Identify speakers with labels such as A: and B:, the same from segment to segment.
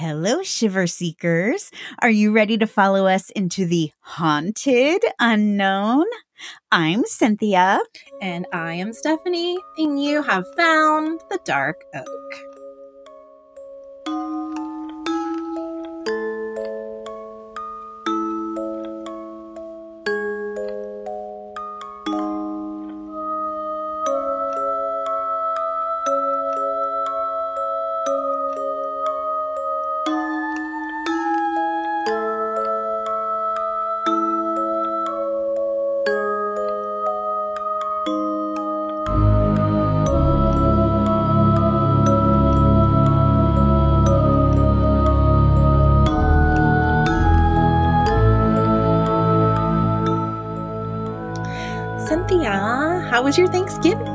A: Hello, Shiver Seekers. Are you ready to follow us into the haunted unknown? I'm Cynthia.
B: And I am Stefanie, and you have found the Dark Oak. Was your Thanksgiving?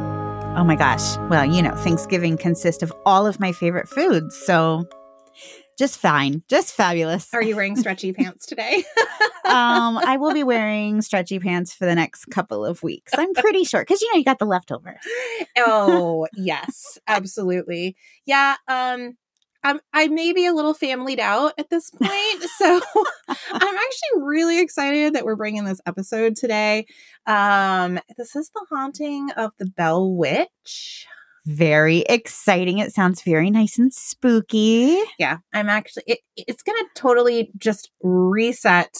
A: Oh my gosh. Well, you know, Thanksgiving consists of all of my favorite foods. So just fine, just fabulous.
B: Are you wearing stretchy pants today?
A: um, I will be wearing stretchy pants for the next couple of weeks. I'm pretty sure because you know you got the leftovers.
B: oh yes, absolutely. Yeah. Um, I'm I may be a little familyed out at this point, so I'm actually really excited that we're bringing this episode today. Um, this is the haunting of the Bell Witch.
A: Very exciting. It sounds very nice and spooky.
B: Yeah, I'm actually. It, it's gonna totally just reset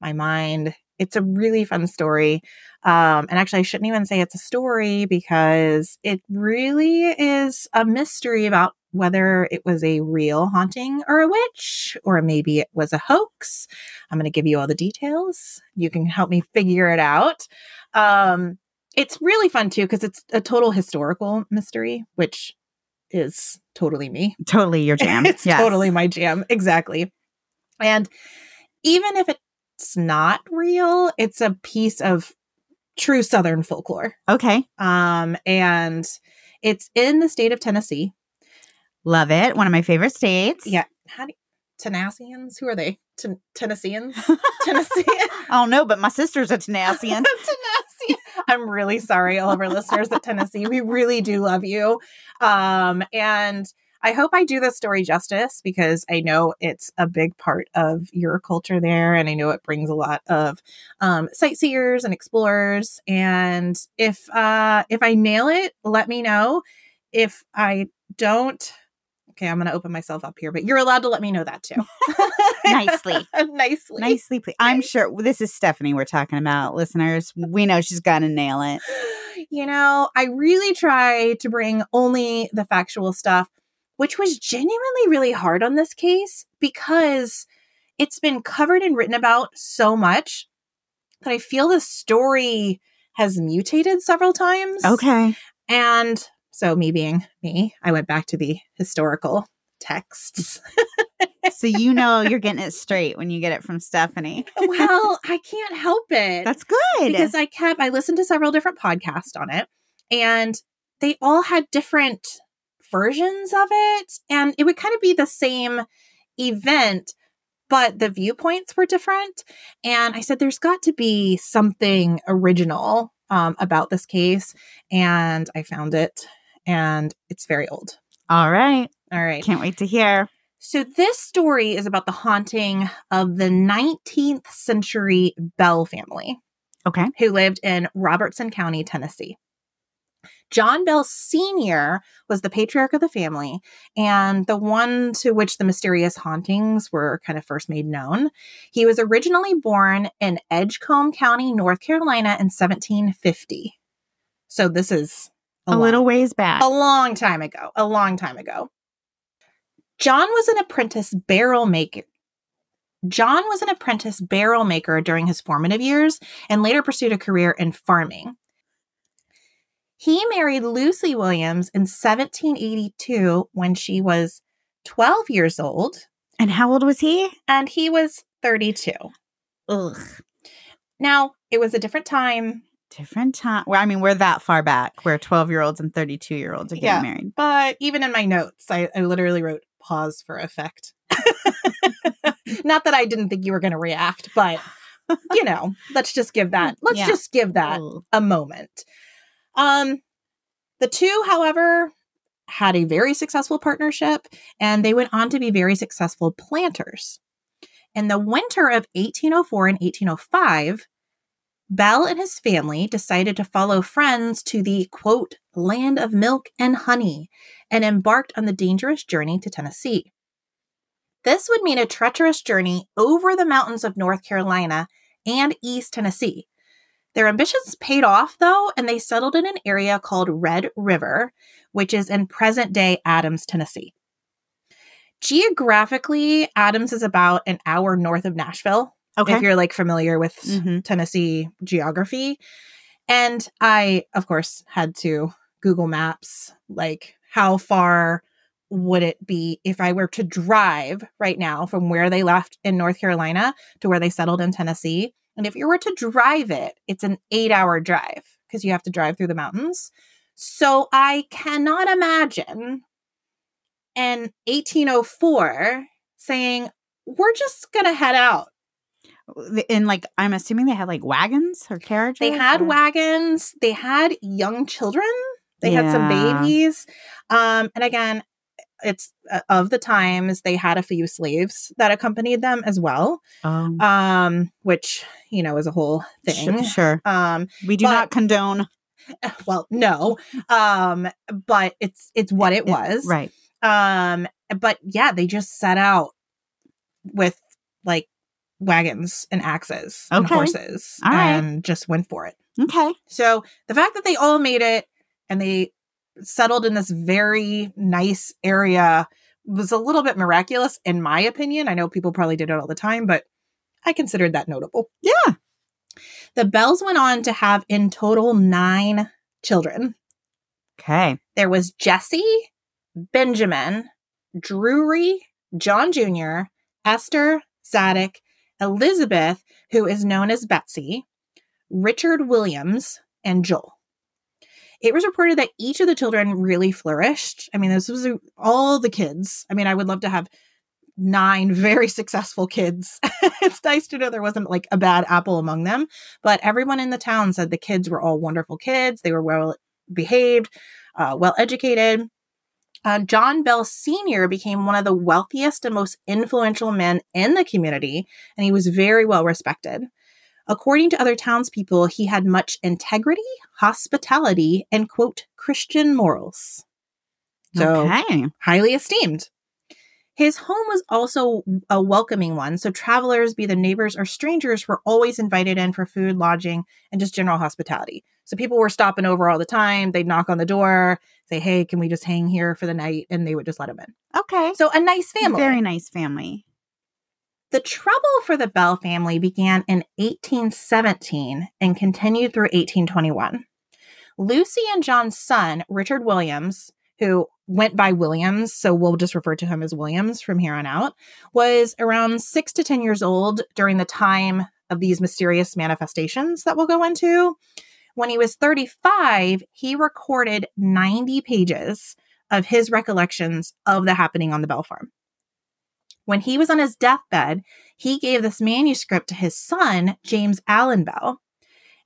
B: my mind. It's a really fun story. Um, and actually, I shouldn't even say it's a story because it really is a mystery about whether it was a real haunting or a witch, or maybe it was a hoax. I'm going to give you all the details. You can help me figure it out. Um, it's really fun too because it's a total historical mystery, which is totally me.
A: Totally your jam.
B: it's yes. totally my jam. Exactly. And even if it's not real, it's a piece of true Southern folklore.
A: Okay.
B: Um, and it's in the state of Tennessee.
A: Love it. One of my favorite states.
B: Yeah. How do you, Tennesseans? Who are they? Ten- Tennesseans? Tennessee?
A: I don't know, but my sister's a Tennessean.
B: Tennessee. I'm really sorry, all of our listeners at Tennessee. We really do love you. Um, and I hope I do this story justice because I know it's a big part of your culture there, and I know it brings a lot of um, sightseers and explorers. And if uh, if I nail it, let me know. If I don't, okay, I'm going to open myself up here, but you're allowed to let me know that too.
A: Nicely.
B: Nicely.
A: Nicely. Please. I'm sure this is Stefanie we're talking about, listeners. We know she's going to nail it.
B: You know, I really try to bring only the factual stuff, which was genuinely really hard on this case because it's been covered and written about so much that I feel the story has mutated several times.
A: Okay.
B: And so, me being me, I went back to the historical texts.
A: so, you know, you're getting it straight when you get it from Stefanie.
B: well, I can't help it.
A: That's good.
B: Because I kept, I listened to several different podcasts on it, and they all had different versions of it. And it would kind of be the same event, but the viewpoints were different. And I said, there's got to be something original um, about this case. And I found it and it's very old.
A: All right.
B: All right.
A: Can't wait to hear.
B: So, this story is about the haunting of the 19th century Bell family.
A: Okay.
B: Who lived in Robertson County, Tennessee. John Bell Sr. was the patriarch of the family and the one to which the mysterious hauntings were kind of first made known. He was originally born in Edgecombe County, North Carolina in 1750. So this is
A: a, a little ways back.
B: A long time ago. A long time ago. John was an apprentice barrel maker. John was an apprentice barrel maker during his formative years and later pursued a career in farming. He married Lucy Williams in 1782 when she was 12 years old.
A: And how old was he?
B: And he was 32.
A: Ugh.
B: Now, it was a different time.
A: Different time. Well, I mean, we're that far back where 12 year olds and 32 year olds are getting yeah, married.
B: But even in my notes, I, I literally wrote pause for effect. Not that I didn't think you were going to react, but you know, let's just give that, let's yeah. just give that a moment. Um, the two, however, had a very successful partnership and they went on to be very successful planters. In the winter of 1804 and 1805, Bell and his family decided to follow friends to the quote, land of milk and honey, and embarked on the dangerous journey to Tennessee. This would mean a treacherous journey over the mountains of North Carolina and East Tennessee. Their ambitions paid off, though, and they settled in an area called Red River, which is in present day Adams, Tennessee. Geographically, Adams is about an hour north of Nashville.
A: Okay.
B: If you're like familiar with
A: Mhm.
B: Tennessee geography. And I, of course, had to Google Maps, like how far would it be if I were to drive right now from where they left in North Carolina to where they settled in Tennessee? And if you were to drive it, it's an eight hour drive because you have to drive through the mountains. So I cannot imagine in 1804 saying, we're just going to head out.
A: And like, I'm assuming they had like wagons or carriages.
B: They had
A: or-
B: wagons, they had young children, they had some babies. Um, and again, it's uh, of the times they had a few slaves that accompanied them as well,
A: Oh,
B: um, which, you know, is a whole thing.
A: Sure, sure.
B: Um,
A: We do
B: but-
A: not condone
B: well, no, um, but it's it's what it was,
A: Right.
B: Um, but yeah, they just set out with like wagons and axes and horses
A: All right.
B: and just went for it.
A: Okay.
B: So the fact that they all made it and they settled in this very nice area was a little bit miraculous, in my opinion. I know people probably did it all the time, but I considered that notable.
A: Yeah.
B: The Bells went on to have in total nine children.
A: Okay.
B: There was Jesse, Benjamin, Drury, John Jr., Esther, Zadok, Elizabeth, who is known as Betsy, Richard Williams, and Joel. It was reported that each of the children really flourished. I mean, this was all the kids. I mean, I would love to have nine very successful kids. it's nice to know there wasn't like a bad apple among them, but everyone in the town said the kids were all wonderful kids. They were well behaved, uh, well educated. Uh, John Bell Sr. became one of the wealthiest and most influential men in the community, and he was very well respected. According to other townspeople, he had much integrity, hospitality, and quote, Christian morals. So,
A: okay.
B: highly esteemed. His home was also a welcoming one, so travelers, be the neighbors or strangers, were always invited in for food, lodging, and just general hospitality. So people were stopping over all the time. They'd knock on the door, say, "Hey, can we just hang here for the night?" and they would just let them in.
A: Okay.
B: So a nice family.
A: Very nice family.
B: The trouble for the Bell family began in 1817 and continued through 1821. Lucy and John's son, Richard Williams, who went by Williams, so we'll just refer to him as Williams from here on out, was around six to 10 years old during the time of these mysterious manifestations that we'll go into. When he was 35, he recorded 90 pages of his recollections of the happening on the Bell Farm. When he was on his deathbed, he gave this manuscript to his son, James Allen Bell,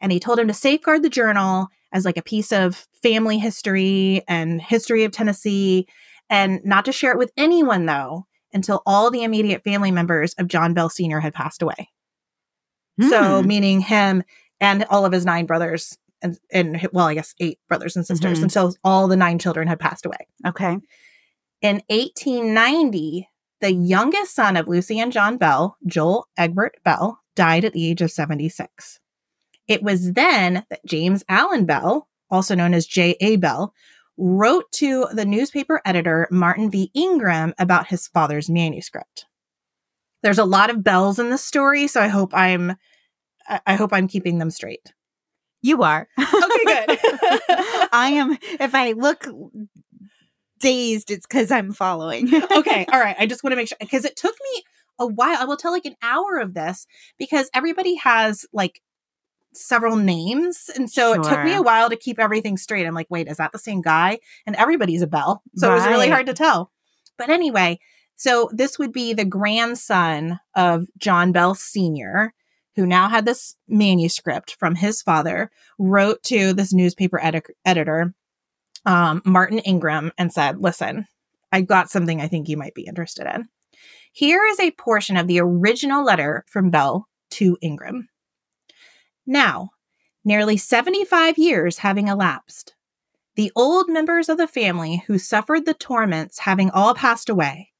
B: and he told him to safeguard the journal as like a piece of family history and history of Tennessee, and not to share it with anyone though until all the immediate family members of John Bell Sr. had passed away. So,
A: Hmm.
B: meaning him and all of his nine brothers, and, and well, I guess eight brothers and sisters,
A: Mhm.
B: until all the nine children had passed away.
A: okay.
B: In 1890, the youngest son of Lucy and John Bell, Joel Egbert Bell, died at the age of 76. It was then that James Allen Bell, also known as J.A. Bell, wrote to the newspaper editor Martin V. Ingram about his father's manuscript. There's a lot of bells in this story, so I hope I'm I I hope I'm keeping them straight.
A: You are.
B: Okay, good.
A: I am. If I look dazed, it's because I'm following.
B: okay, all right. I just want to make sure because it took me a while. I will tell like an hour of this because everybody has like several names. And so it took me a while to keep everything straight. I'm like, wait, is that the same guy? And everybody's a Bell. So it was really hard to tell. But anyway, so this would be the grandson of John Bell Sr., who now had this manuscript from his father, wrote to this newspaper edi- editor um, Martin Ingram and said, Listen, I got something I think you might be interested in. Here is a portion of the original letter from Bell to Ingram. Now, nearly 75 years having elapsed, the old members of the family who suffered the torments having all passed away,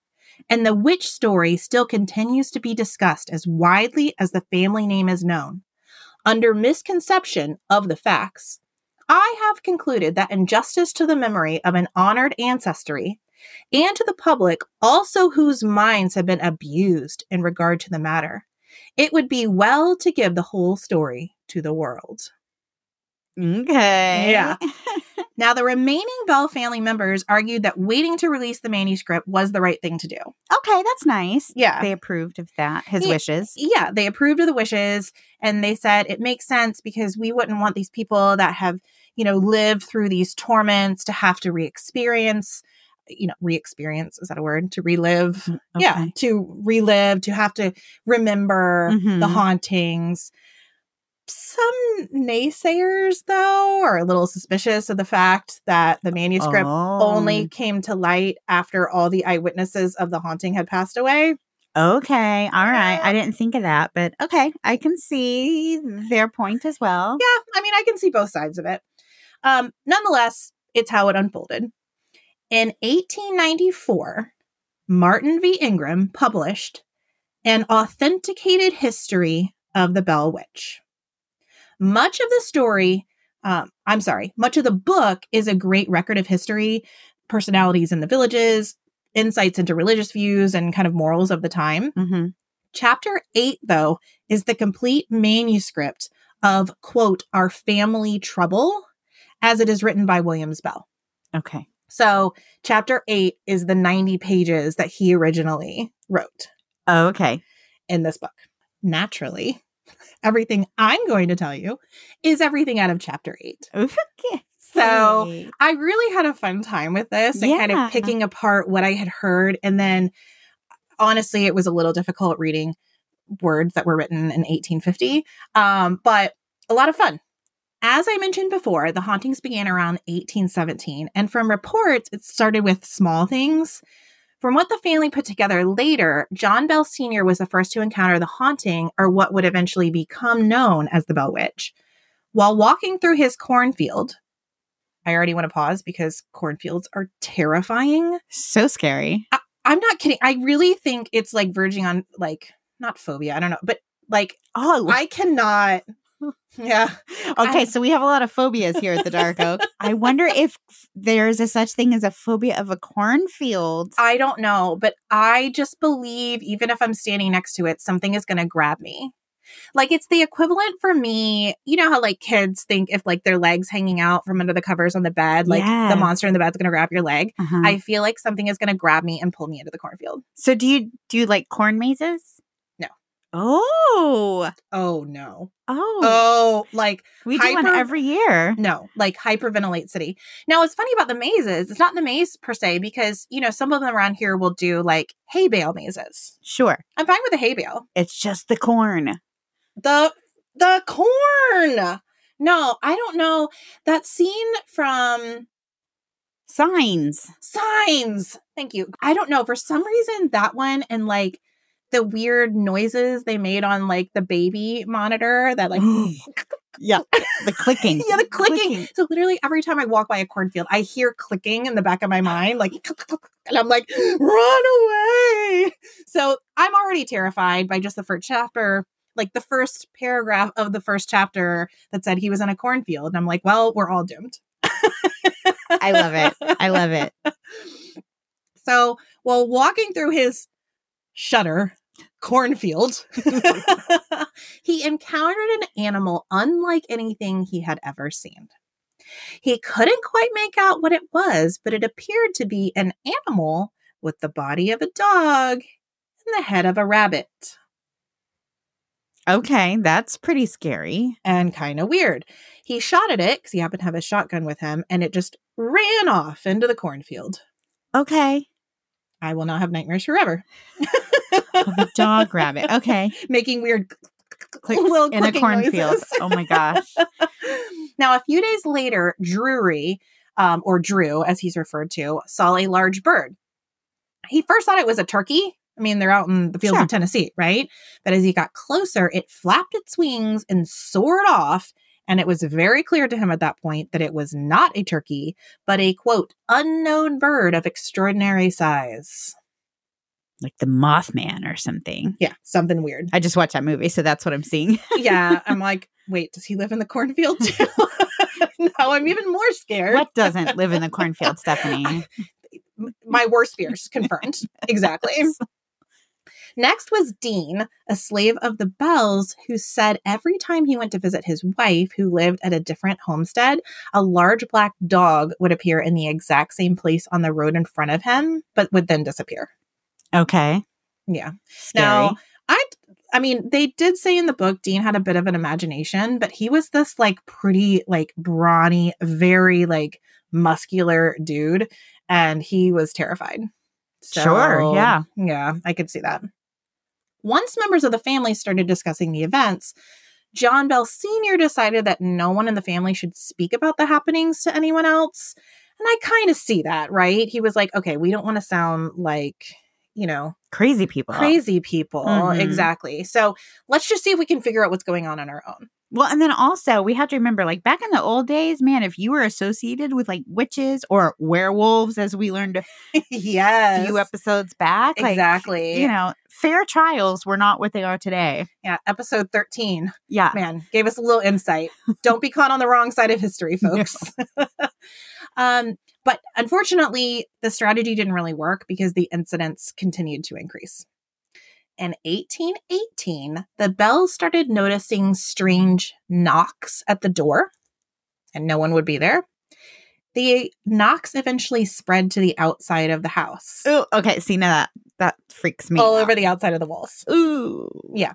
B: and the witch story still continues to be discussed as widely as the family name is known. Under misconception of the facts, I have concluded that in justice to the memory of an honored ancestry, and to the public also whose minds have been abused in regard to the matter, it would be well to give the whole story to the world.
A: Okay.
B: Yeah. Now, the remaining Bell family members argued that waiting to release the manuscript was the right thing to do.
A: Okay, that's nice.
B: Yeah.
A: They approved of that, his
B: Yeah.
A: wishes.
B: yeah, they approved of the wishes and they said it makes sense because we wouldn't want these people that have, you know, lived through these torments to have to re-experience, you know, re-experience, is that a word? To relive. Yeah, to relive, to have to remember the
A: Mhm.
B: hauntings. Some naysayers, though, are a little suspicious of the fact that the manuscript only
A: Oh.
B: came to light after all the eyewitnesses of the haunting had passed away.
A: Okay. All right. I didn't think of that, but okay. I can see their point as well.
B: Yeah, I mean, I can see both sides of it. Um, nonetheless, it's how it unfolded. In 1894, Martin V. Ingram published an authenticated history of the Bell Witch. Much of the story, um, I'm sorry, much of the book is a great record of history, personalities in the villages, insights into religious views, and kind of morals of the time.
A: hmm
B: Chapter 8, though, is the complete manuscript of, quote, our family trouble, as it is written by Williams Bell.
A: Okay.
B: So, chapter 8 is the 90 pages that he originally wrote
A: Okay.
B: in this book. Naturally, everything I'm going to tell you is everything out of chapter 8.
A: Okay.
B: So, I really had a fun time with this and kind of picking apart what I had heard. And then, honestly, it was a little difficult reading words that were written in 1850, um, but a lot of fun. As I mentioned before, the hauntings began around 1817. And from reports, it started with small things. From what the family put together later, John Bell Sr. was the first to encounter the haunting, or what would eventually become known as the Bell Witch. While walking through his cornfield, I already want to pause because cornfields are terrifying.
A: so scary.
B: I'm not kidding. I really think it's like verging on like not phobia. I don't know, but like
A: Oh,
B: I cannot. Yeah,
A: okay.
B: I-
A: So we have a lot of phobias here at the Dark Oak. I wonder if there's a such thing as a phobia of a cornfield.
B: I don't know, but I just believe even if I'm standing next to it, something is going to grab me. Like it's the equivalent for me. You know how like kids think if like their legs hanging out from under the covers on the bed, like
A: Yes.
B: the monster in the bed's going to grab your leg.
A: Uh-huh.
B: I feel like something is going to grab me and pull me into the cornfield.
A: so do you do you like corn mazes? Oh.
B: Oh no.
A: Oh.
B: Oh, like
A: we do one every year.
B: No, like hyperventilate city. Now, what's funny about the mazes, it's not the maze per se, because, you know, some of them around here will do like hay bale mazes.
A: Sure.
B: I'm fine with a hay bale.
A: It's just the corn.
B: The, the corn. No, I don't know. That scene from
A: Signs.
B: Signs. Thank you. I don't know. For some reason, that one and like the weird noises they made on like the baby monitor that like
A: yeah. The clicking.
B: yeah, the clicking. So literally every time I walk by a cornfield, I hear clicking in the back of my mind, like, and I'm like, run away. So I'm already terrified by just the first chapter, like the first paragraph of the first chapter that said he was in a cornfield. And I'm like, well, we're all doomed.
A: I love it. I love it.
B: So while walking through his shutter cornfield, he encountered an animal unlike anything he had ever seen. He couldn't quite make out what it was, but it appeared to be an animal with the body of a dog and the head of a rabbit.
A: Okay, that's pretty scary.
B: And kind of weird. He shot at it because he happened to have a shotgun with him, and it just ran off into the cornfield.
A: Okay.
B: I will not have nightmares forever.
A: Of a dog rabbit. Okay.
B: Making weird
A: Clicks
B: little
A: in a cornfield. Oh my gosh.
B: now, a few days later, Drury, um, or Drew, as he's referred to, saw a large bird. He first thought it was a turkey. I mean, they're out in the fields
A: Sure.
B: of Tennessee, right? But as he got closer, it flapped its wings and soared off. And it was very clear to him at that point that it was not a turkey, but a quote, unknown bird of extraordinary size.
A: Like the Mothman or something.
B: Yeah, something weird.
A: I just watched that movie, so that's what I'm seeing.
B: yeah, I'm like, wait, does he live in the cornfield too? now I'm even more scared.
A: what doesn't live in the cornfield, Stefanie?
B: My worst fears confirmed. exactly. Next was Dean, a slave of the Bells, who said every time he went to visit his wife, who lived at a different homestead, a large black dog would appear in the exact same place on the road in front of him, but would then disappear.
A: Okay.
B: Yeah.
A: Scary.
B: Now, I I mean, they did say in the book Dean had a bit of an imagination, but he was this like pretty like brawny, very like muscular dude and he was terrified.
A: Sure, yeah.
B: Yeah, I could see that. Once members of the family started discussing the events, John Bell Sr. decided that no one in the family should speak about the happenings to anyone else. And I kind of see that, right? He was like, okay, we don't want to sound like, you know,
A: Crazy people.
B: crazy people.
A: Mhm.
B: Exactly. So let's just see if we can figure out what's going on on our own.
A: Well, and then also we have to remember, like back in the old days, man, if you were associated with like witches or werewolves, as we learned a few episodes back, like
B: exactly.
A: you know, fair trials were not what they are today.
B: yeah. Episode 13,
A: Yeah.
B: man, gave us a little insight. Don't be caught on the wrong side of history, folks. um, but unfortunately, the strategy didn't really work because the incidents continued to increase. In 1818, the Bells started noticing strange knocks at the door, and no one would be there. The knocks eventually spread to the outside of the house,
A: Ooh, okay. See, now that that freaks me
B: all
A: out.
B: over the outside of the walls.
A: Ooh. Yeah.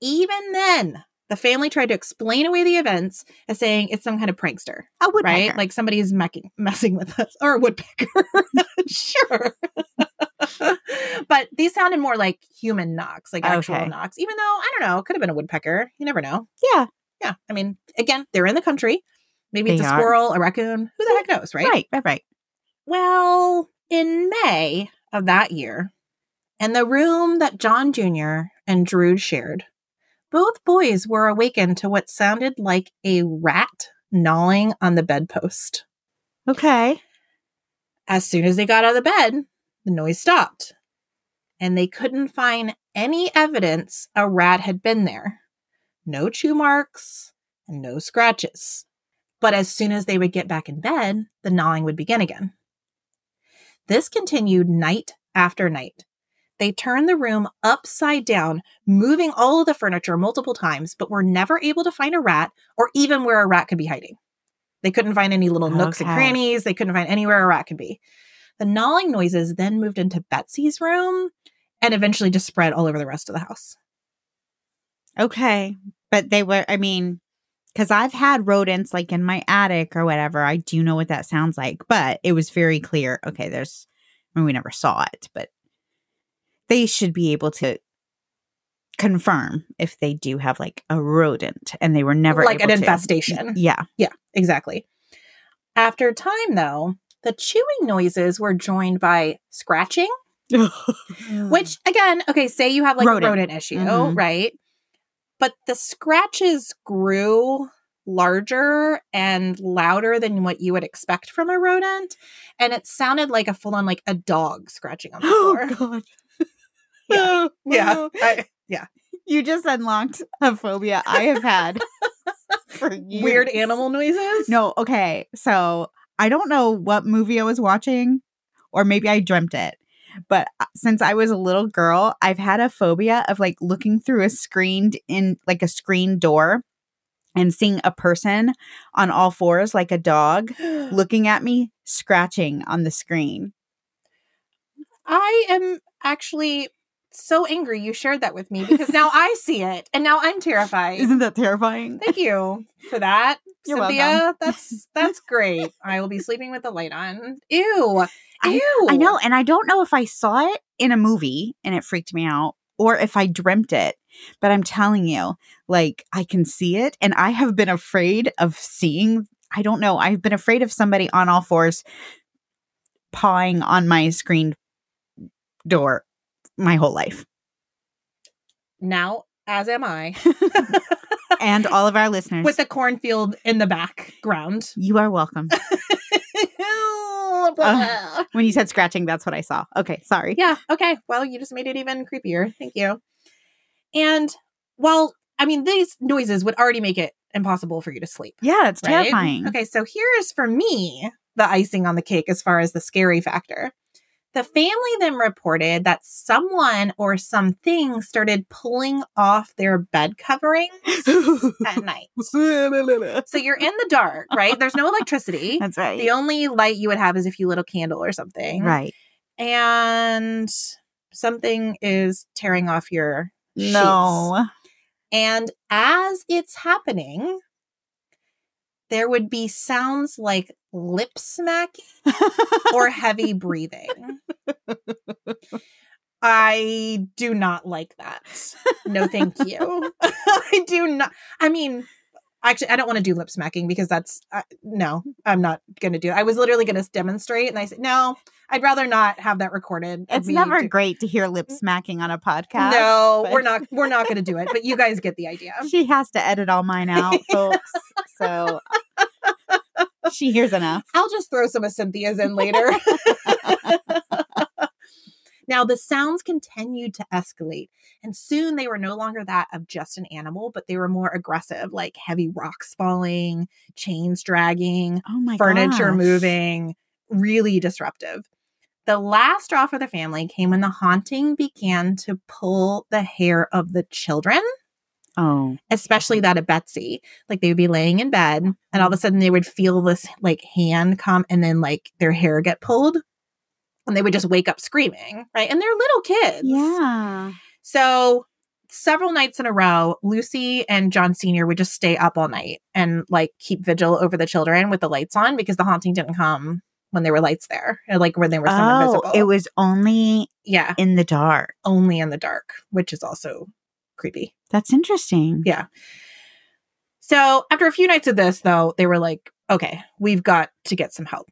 B: Even then, the family tried to explain away the events as saying it's some kind of prankster,
A: A woodpecker.
B: right? Like somebody's mecking, messing with us, or a woodpecker. sure. but these sounded more like human knocks, like actual
A: Okay.
B: knocks, even though I don't know, it could have been a woodpecker. You never know.
A: yeah.
B: Yeah. I mean, again, they're in the country. Maybe it's a
A: are.
B: squirrel, a raccoon. Who the heck knows, right?
A: Right. Right. Right.
B: Well, in May of that year, in the room that John Jr. and Drew shared, both boys were awakened to what sounded like a rat gnawing on the bedpost.
A: Okay.
B: As soon as they got out of the bed, the noise stopped, and they couldn't find any evidence a rat had been there. No chew marks and no scratches. But as soon as they would get back in bed, the gnawing would begin again. This continued night after night. They turned the room upside down, moving all of the furniture multiple times, but were never able to find a rat or even where a rat could be hiding. They couldn't find any little nooks and crannies. They couldn't find anywhere a rat could be. The gnawing noises then moved into Betsy's room and eventually just spread all over the rest of the house.
A: Okay. But they were, I mean, because I've had rodents like in my attic or whatever. I do know what that sounds like, but it was very clear. Okay, there's, I mean, we never saw it, but they should be able to confirm if they do have like a rodent and they were never
B: like an
A: to.
B: infestation.
A: Yeah.
B: Yeah, exactly. After time, though, the chewing noises were joined by scratching, which again, okay, say you have like
A: Rodent.
B: a rodent issue,
A: Mhm.
B: right? But the scratches grew larger and louder than what you would expect from a rodent. And it sounded like a full on like a dog scratching on the floor.
A: Oh, God.
B: Yeah. yeah.
A: Oh,
B: I- yeah.
A: You just unlocked a phobia I have had for years.
B: Weird animal noises.
A: No, okay. So I don't know what movie I was watching, or maybe I dreamt it. But uh, since I was a little girl, I've had a phobia of like looking through a screened in like a screen door and seeing a person on all fours like a dog looking at me scratching on the screen.
B: I am actually so angry you shared that with me because now I see it and now I'm terrified.
A: Isn't that terrifying?
B: Thank you for that,
A: You're
B: Cynthia.
A: welcome.
B: That's that's great. I will be sleeping with the light on. Ew.
A: I-
B: Ew.
A: I know, and I don't know if I saw it in a movie and it freaked me out or if I dreamt it. But I'm telling you, like I can see it and I have been afraid of seeing I don't know. I've been afraid of somebody on all fours pawing on my screen door my whole life.
B: Now, as am I,
A: And all of our listeners,
B: with the cornfield in the background.
A: you are welcome. when you said scratching, that's what I saw. Okay, sorry.
B: Yeah. Okay. Well, you just made it even creepier. Thank you. And well, I mean, these noises would already make it impossible for you to sleep.
A: Yeah, it's
B: right?
A: terrifying.
B: Okay. So here's for me the icing on the cake as far as the scary factor. The family then reported that someone or something started pulling off their bed coverings at night. So you're in the dark, right? There's no electricity.
A: That's right.
B: The only light you would have is if you lit a candle or something.
A: right.
B: And something is tearing off your sheets.
A: No.
B: And as it's happening, there would be sounds like lip smacking or heavy breathing. I do not like that. No, thank you. I do not. I mean, actually, I don't want to do lip smacking because that's uh, no, I'm not going to do. It. I was literally going to demonstrate, and I said, no, I'd rather not have that recorded.
A: It's never
B: do-
A: great to hear lip smacking on a podcast.
B: no,
A: but-
B: we're not. We're not going to do it. But you guys get the idea.
A: She has to edit all mine out, folks. so she hears enough.
B: I'll just throw some of Cynthia's in later. Now, the sounds continued to escalate, and soon they were no longer that of just an animal, but they were more aggressive, like heavy rocks falling, chains dragging,
A: Oh my
B: furniture
A: gosh.
B: moving, really disruptive. The last straw for the family came when the haunting began to pull the hair of the children
A: Oh.
B: especially that of Betsy. Like they would be laying in bed and all of a mm-hmm. sudden they would feel this like hand come and then like their hair get pulled and they would just wake up screaming, right? And they're little kids.
A: Yeah.
B: So several nights in a row, Lucy and John Sr. would just stay up all night and like keep vigil over the children with the lights on because the haunting didn't come when there were lights there, like when they were
A: Oh,
B: visible.
A: it was only
B: yeah,
A: in the dark.
B: only in the dark, which is also creepy.
A: That's interesting.
B: Yeah. So after a few nights of this, though, they were like, okay, we've got to get some help.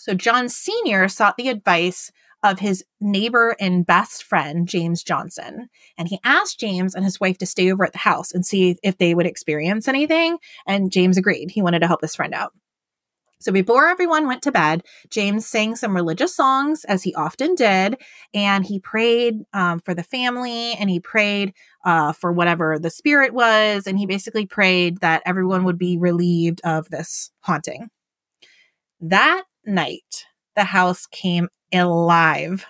B: So John Sr. sought the advice of his neighbor and best friend, James Johnson. And he asked James and his wife to stay over at the house and see if they would experience anything. And James agreed. He wanted to help his friend out. So before everyone went to bed, James sang some religious songs, as he often did, and he prayed um, for the family and he prayed uh, for whatever the spirit was. And he basically prayed that everyone would be relieved of this haunting. That night, the house came alive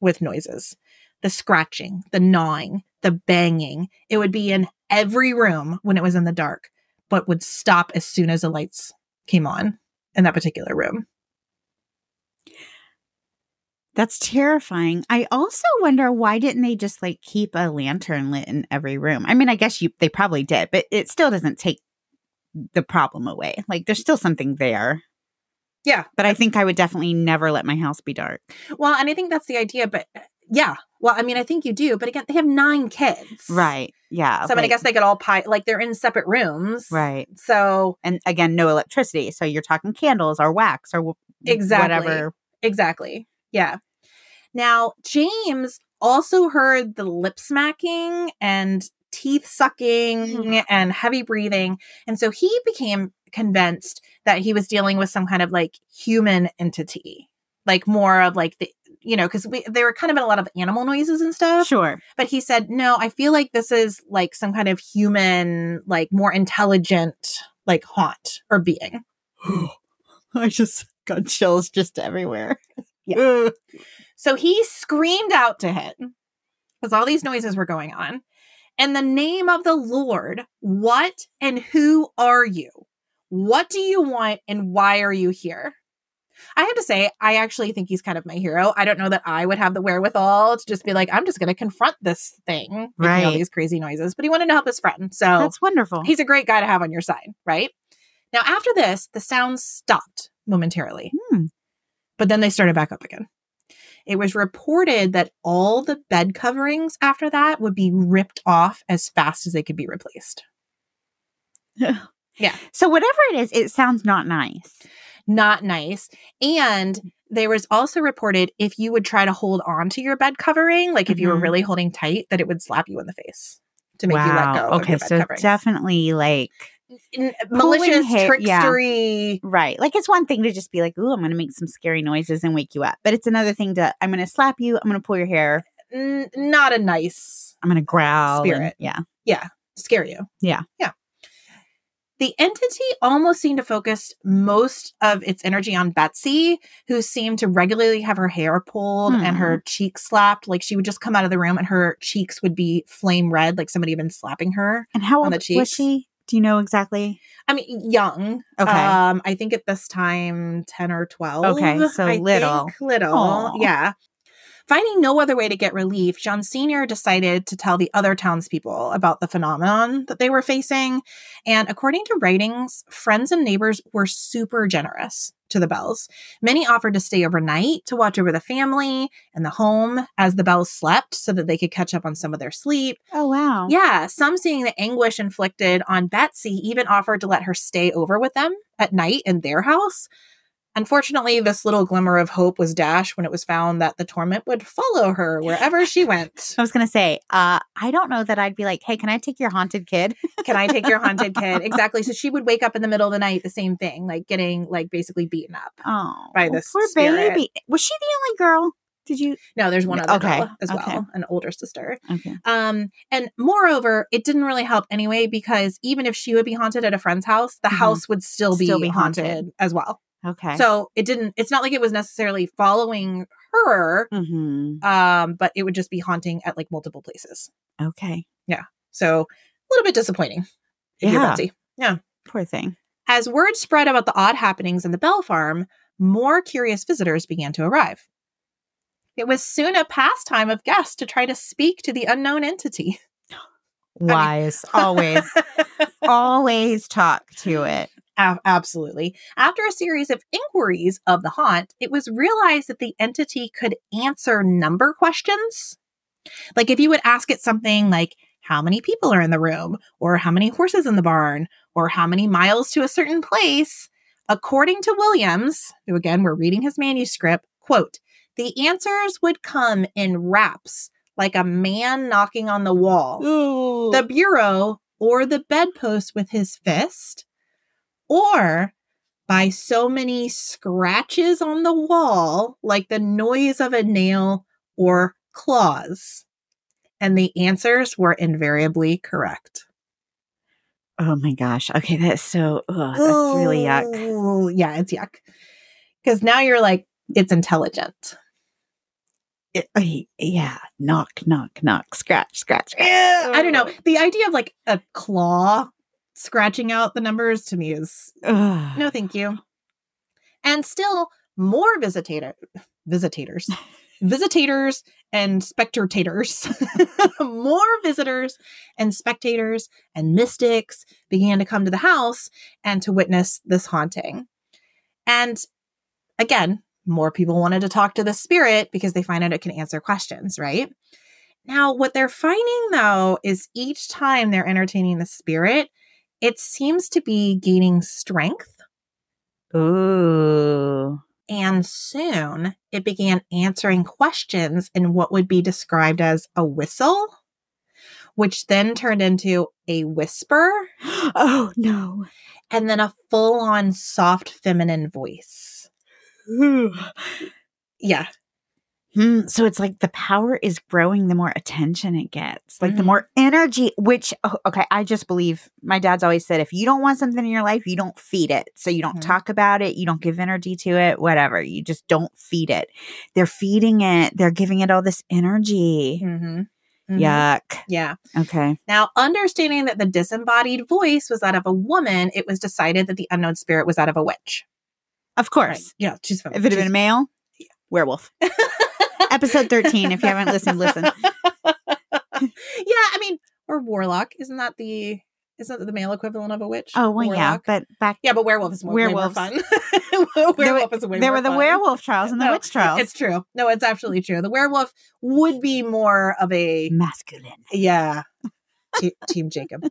B: with noises the scratching, the gnawing, the banging. It would be in every room when it was in the dark, but would stop as soon as the lights came on in that particular room.
A: That's terrifying. I also wonder why didn't they just like keep a lantern lit in every room? I mean, I guess you they probably did, but it still doesn't take the problem away. Like there's still something there.
B: Yeah.
A: But I think I would definitely never let my house be dark.
B: Well, and I think that's the idea, but uh, yeah. Well, I mean, I think you do, but again, they have nine kids.
A: Right. Yeah.
B: So I mean, I guess they could all pie like they're in separate rooms.
A: Right.
B: So
A: And again, no electricity. So you're talking candles or wax or
B: Exactly.
A: whatever.
B: Exactly. Yeah. Now, James also heard the lip smacking and teeth sucking
A: Mhm.
B: and heavy breathing. And so he became convinced that he was dealing with some kind of like human entity, like more of like the, you know, because we they were kind of in a lot of animal noises and stuff.
A: Sure.
B: But he said, no, I feel like this is like some kind of human, like more intelligent, like haunt or being.
A: I just got chills just everywhere.
B: Yeah. So he screamed out to him because all these noises were going on. In the name of the Lord, what and who are you? What do you want and why are you here? I have to say, I actually think he's kind of my hero. I don't know that I would have the wherewithal to just be like, I'm just going to confront this thing, making All these crazy noises. But he wanted to help his friend. So
A: That's wonderful.
B: he's a great guy to have on your side, right? Now, after this, the sounds stopped momentarily
A: Hmm.
B: but then they started back up again. It was reported that all the bed coverings after that would be ripped off as fast as they could be replaced. Yeah.
A: So whatever it is, it sounds not nice.
B: Not nice. And there was also reported if you would try to hold on to your bed covering, like if you were
A: Mhm.
B: really holding tight, that it would slap you in the face to make you let go. of
A: Okay,
B: your bed
A: so
B: coverings.
A: definitely like
B: malicious,
A: hair- yeah.
B: trickstery.
A: right. Like it's one thing to just be like, "Ooh, I'm going to make some scary noises and wake you up," but it's another thing to I'm going to slap you, I'm going to pull your hair,
B: N- not a nice
A: I'm going to growl, and-
B: yeah.
A: yeah.
B: scare you.
A: Yeah.
B: Yeah. The entity almost seemed to focus most of its energy on Betsy, who seemed to regularly have her hair pulled and
A: Hmm.
B: her cheeks slapped. Like she would just come out of the room and her cheeks would be flame red, like somebody had been slapping her.
A: And how
B: On
A: old
B: the
A: was she? Do you know exactly?
B: I mean, young.
A: Okay.
B: Um, I think at this time, 10 or 12.
A: Okay, so
B: I
A: little.
B: think little.
A: Aw.
B: Yeah. Finding no other way to get relief, John Sr. decided to tell the other townspeople about the phenomenon that they were facing. And according to writings, friends and neighbors were super generous to the Bells. Many offered to stay overnight to watch over the family and the home as the Bells slept so that they could catch up on some of their sleep.
A: Oh wow.
B: Yeah, some seeing the anguish inflicted on Betsy even offered to let her stay over with them at night in their house. Unfortunately, this little glimmer of hope was dashed when it was found that the torment would follow her wherever she went.
A: I was gonna say, uh, I don't know that I'd be like, hey, can I take your haunted kid?
B: Can I take your haunted kid? Exactly. So she would wake up in the middle of the night, the same thing, like getting like basically beaten up.
A: Oh,
B: By this
A: poor
B: spirit.
A: baby. Was she the only girl? Did you?
B: No, there's one other
A: Okay,
B: girl as well, an older sister.
A: Okay.
B: Um, and moreover, it didn't really help anyway because even if she would be haunted at a friend's house, the
A: Mhm.
B: house would still be,
A: Still be
B: haunted.
A: haunted.
B: as well.
A: Okay.
B: So it didn't. It's not like it was necessarily following her,
A: hmm
B: um, but it would just be haunting at like multiple places.
A: Okay. Yeah.
B: So a little bit disappointing. You're
A: Yeah. Poor thing.
B: As word spread about the odd happenings in the Bell Farm, more curious visitors began to arrive. It was soon a pastime of guests to try to speak to the unknown entity.
A: Wise. always. always talk to it.
B: A- absolutely. After a series of inquiries of the haunt, it was realized that the entity could answer number questions. Like if you would ask it something like, how many people are in the room, or how many horses in the barn, or how many miles to a certain place, according to Williams, who again, we're reading his manuscript, quote, the answers would come in raps, like a man knocking on the wall. The bureau or the bedpost with his fist, or by so many scratches on the wall, like the noise of a nail or claws. And the answers were invariably correct.
A: oh my gosh. Okay, that's so. Ugh, that's really yuck.
B: Oh, yeah, it's yuck. Because now you're like, it's intelligent.
A: It- yeah. Knock, knock, knock. Scratch, scratch. scratch.
B: I don't know. The idea of like a claw scratching out the numbers to me is
A: Ugh.
B: No, thank you. And still more visitator visitators. visitators and spectators. more visitors and spectators and mystics began to come to the house and to witness this haunting. And again, more people wanted to talk to the spirit because they find out it can answer questions, right? Now, what they're finding though is each time they're entertaining the spirit, it seems to be gaining strength
A: Ooh.
B: and soon it began answering questions in what would be described as a whistle, which then turned into a whisper
A: Oh no.
B: and then a full on soft feminine voice. Ooh. Yeah.
A: Hmm, so it's like the power is growing the more attention it gets, like the
B: Mhm.
A: more energy. Which oh, okay, I just believe my dad's always said, if you don't want something in your life, you don't feed it. So you don't
B: Mhm.
A: talk about it, you don't give energy to it, whatever. You just don't feed it. They're feeding it. They're giving it all this energy.
B: Mm-hmm.
A: Yuck.
B: Yeah.
A: Okay.
B: Now, understanding that the disembodied voice was that of a woman, it was decided that the unknown spirit was that of a witch.
A: Of course.
B: Yeah, she's.
A: If it had been a male, werewolf. Episode thirteen. If you haven't listened, listen.
B: yeah, I mean, or warlock. Isn't that the isn't that the male equivalent of a witch?
A: Oh well, yeah, but back
B: yeah, but werewolf is more, more fun. Werewolf
A: were-
B: is way
A: there were the
B: fun.
A: werewolf trials and the witch trials.
B: It's true. No, it's absolutely true. The werewolf would be more of a
A: masculine.
B: yeah. Te- Team Jacob.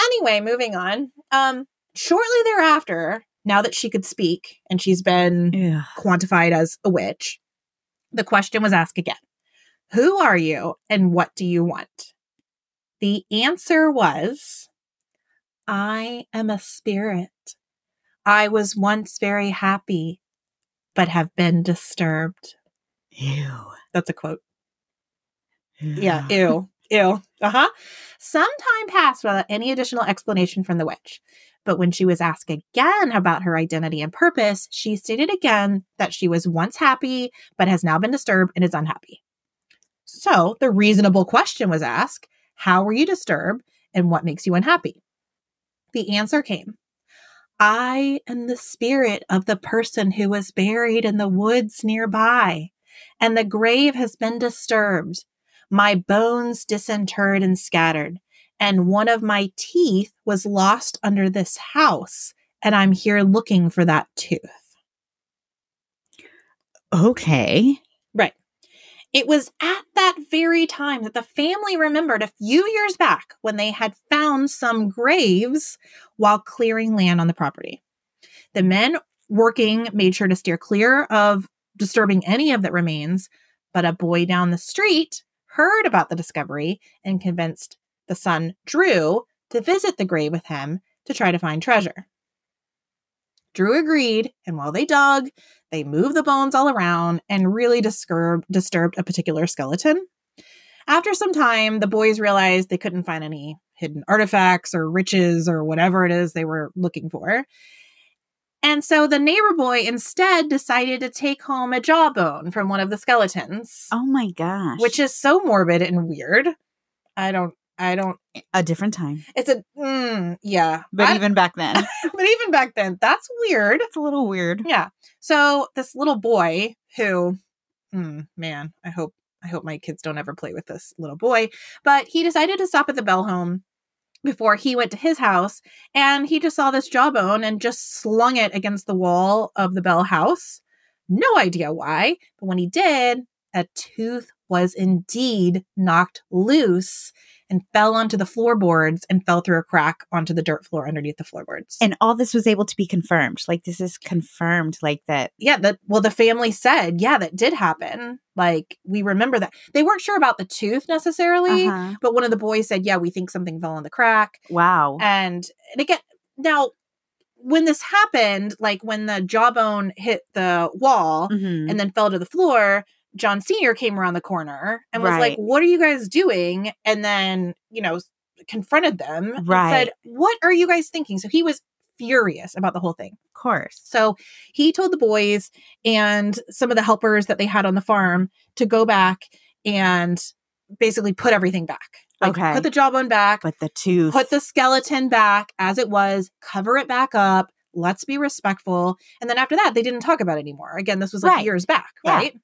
B: anyway, moving on. Um, shortly thereafter, now that she could speak and she's been
A: Ew.
B: quantified as a witch, the question was asked again Who are you and what do you want? The answer was I am a spirit. I was once very happy, but have been disturbed.
A: Ew.
B: That's a quote. Yeah, ew, ew. Uh huh. Some time passed without any additional explanation from the witch. But when she was asked again about her identity and purpose, she stated again that she was once happy, but has now been disturbed and is unhappy. So the reasonable question was asked How were you disturbed and what makes you unhappy? The answer came I am the spirit of the person who was buried in the woods nearby, and the grave has been disturbed my bones disinterred and scattered, and one of my teeth was lost under this house, and I'm here looking for that tooth.
A: Okay.
B: Right. It was at that very time that the family remembered a few years back when they had found some graves while clearing land on the property. The men working made sure to steer clear of disturbing any of the remains, but a boy down the street heard about the discovery and convinced the son, Drew, to visit the grave with him to try to find treasure. Drew agreed, and while they dug, they moved the bones all around and really disturbed, disturbed a particular skeleton. After some time, the boys realized they couldn't find any hidden artifacts or riches or whatever it is they were looking for. And so the neighbor boy instead decided to take home a jawbone from one of the skeletons,
A: Oh my gosh.
B: which is so morbid and weird. I don't, I don't,
A: a different time.
B: it's a, mm, yeah.
A: But
B: I-
A: even back then,
B: but even back then, that's weird.
A: it's a little weird.
B: Yeah. So this little boy who, mm, man, I hope I hope my kids don't ever play with this little boy. But he decided to stop at the Bell home before he went to his house, and he just saw this jawbone and just slung it against the wall of the Bell house. No idea why, but when he did, a tooth was indeed knocked loose and fell onto the floorboards and fell through a crack onto the dirt floor underneath the floorboards.
A: And all this was able to be confirmed. Like this is confirmed. Like that.
B: yeah that well the family said yeah that did happen like we remember that they weren't sure about the tooth necessarily
A: Uh-huh.
B: but one of the boys said yeah we think something fell on the crack
A: Wow.
B: and and again now when this happened like when the jawbone hit the wall
A: Mhm.
B: and then fell to the floor john senior came around the corner and was like what are you guys doing and then you know confronted them
A: Right.
B: said what are you guys thinking so he was furious about the whole thing
A: of course.
B: so he told the boys and some of the helpers that they had on the farm to go back and basically put everything back. Like
A: Okay.
B: put the jawbone back,
A: Put the tooth.
B: put the skeleton back as it was, cover it back up. Let's be respectful. And then after that, they didn't talk about it anymore. Again, this was like
A: Right.
B: years back,
A: Yeah.
B: right?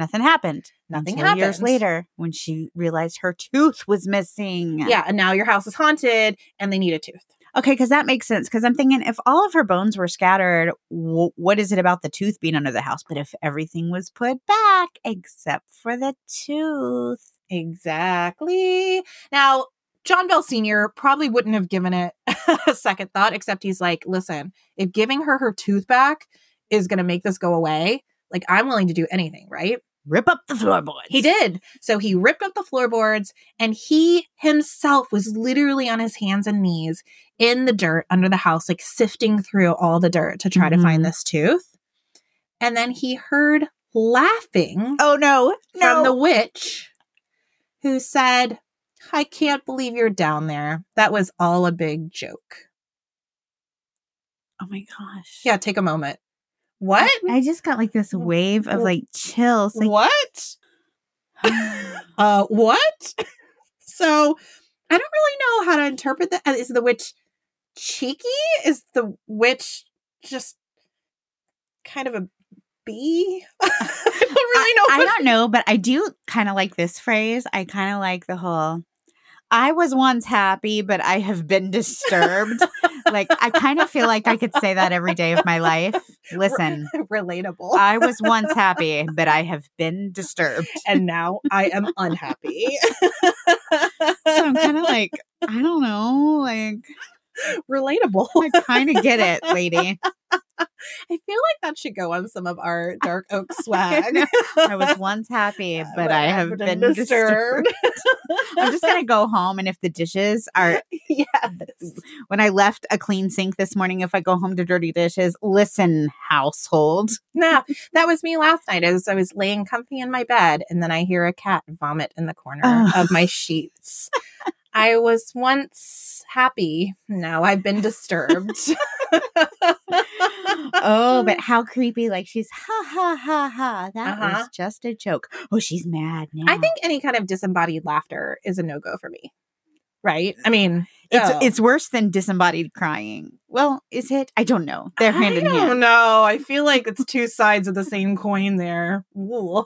A: Nothing happened.
B: Nothing
A: until Years later, when she realized her tooth was missing.
B: Yeah. And now your house is haunted and they need a tooth.
A: Okay, because that makes sense. Because I'm thinking, if all of her bones were scattered, w- what is it about the tooth being under the house? But if everything was put back except for the tooth,
B: Exactly. Now, John Bell Sr. probably wouldn't have given it a second thought, except he's like, listen, if giving her her tooth back is going to make this go away, like I'm willing to do anything, right?
A: Rip up the floorboards.
B: He did. So he ripped up the floorboards and he himself was literally on his hands and knees in the dirt under the house, like sifting through all the dirt to try to
A: Mhm.
B: find this tooth. And then he heard laughing
A: Oh no, no.
B: from the witch who said, I can't believe you're down there. That was all a big joke.
A: oh my gosh.
B: Yeah, take a moment. What?
A: I just got like this wave of like chills. Like,
B: what? Uh, what? so I don't really know how to interpret that. Uh, the witch cheeky? Is the witch just kind of a bee? I don't really know.
A: I
B: what-
A: don't know, but I do kind of like this phrase. I kind of like the whole I was once happy, but I have been disturbed. like I kind of feel like I could say that every day of my life. Listen,
B: relatable.
A: I was once happy, but I have been disturbed.
B: and now I am unhappy.
A: So I'm kind of like, I don't know, like
B: relatable.
A: I kind of get it, lady.
B: I feel like that should go on some of our dark oak swag.
A: I was once happy, but I have been disturbed. I'm just gonna go home, and if the dishes are
B: yes.
A: when I left a clean sink this morning, if I go home to dirty dishes, listen, household.
B: No, that was me last night as I was laying comfy in my bed, and then I hear a cat vomit in the corner
A: Ugh.
B: of my sheets. I was once happy. Now I've been disturbed.
A: oh, but how creepy! Like she's ha ha ha ha. That
B: Uh-huh.
A: was just a joke. Oh, she's mad now.
B: I think any kind of disembodied laughter is a no go for me. Right? I mean,
A: it's
B: oh.
A: it's worse than disembodied crying. Well, is it? I don't know. They're hand in
B: I don't know. I feel like it's two sides of the same coin there. Ooh.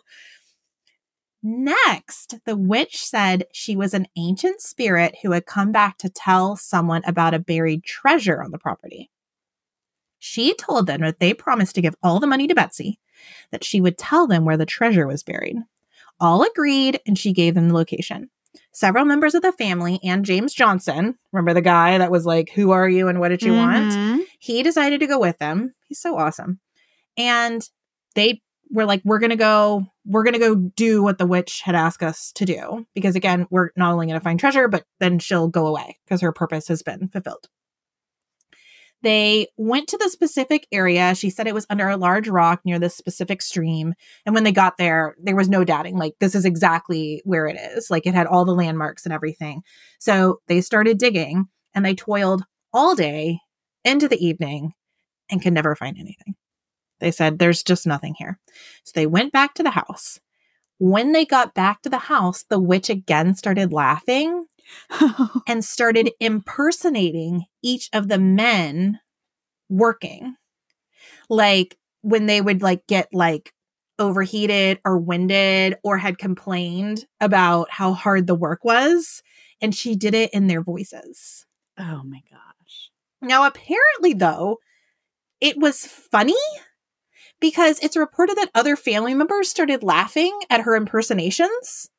B: Next, the witch said she was an ancient spirit who had come back to tell someone about a buried treasure on the property. She told them that they promised to give all the money to Betsy, that she would tell them where the treasure was buried. All agreed, and she gave them the location. Several members of the family and James Johnson, remember the guy that was like, Who are you and what did you want?
A: Mhm.
B: he decided to go with them. He's so awesome. And they were like, we're going to go, we're going to go do what the witch had asked us to do. Because again, we're not only going to find treasure, but then she'll go away because her purpose has been fulfilled. They went to the specific area. She said it was under a large rock near this specific stream. And when they got there, there was no doubting, like, this is exactly where it is. Like, it had all the landmarks and everything. So they started digging and they toiled all day into the evening and could never find anything. They said, There's just nothing here. So they went back to the house. When they got back to the house, the witch again started laughing and started impersonating each of the men working. Like when they would like get like overheated or winded or had complained about how hard the work was and she did it in their voices.
A: oh my gosh.
B: Now, apparently, though, it was funny because it's reported that other family members started laughing at her impersonations.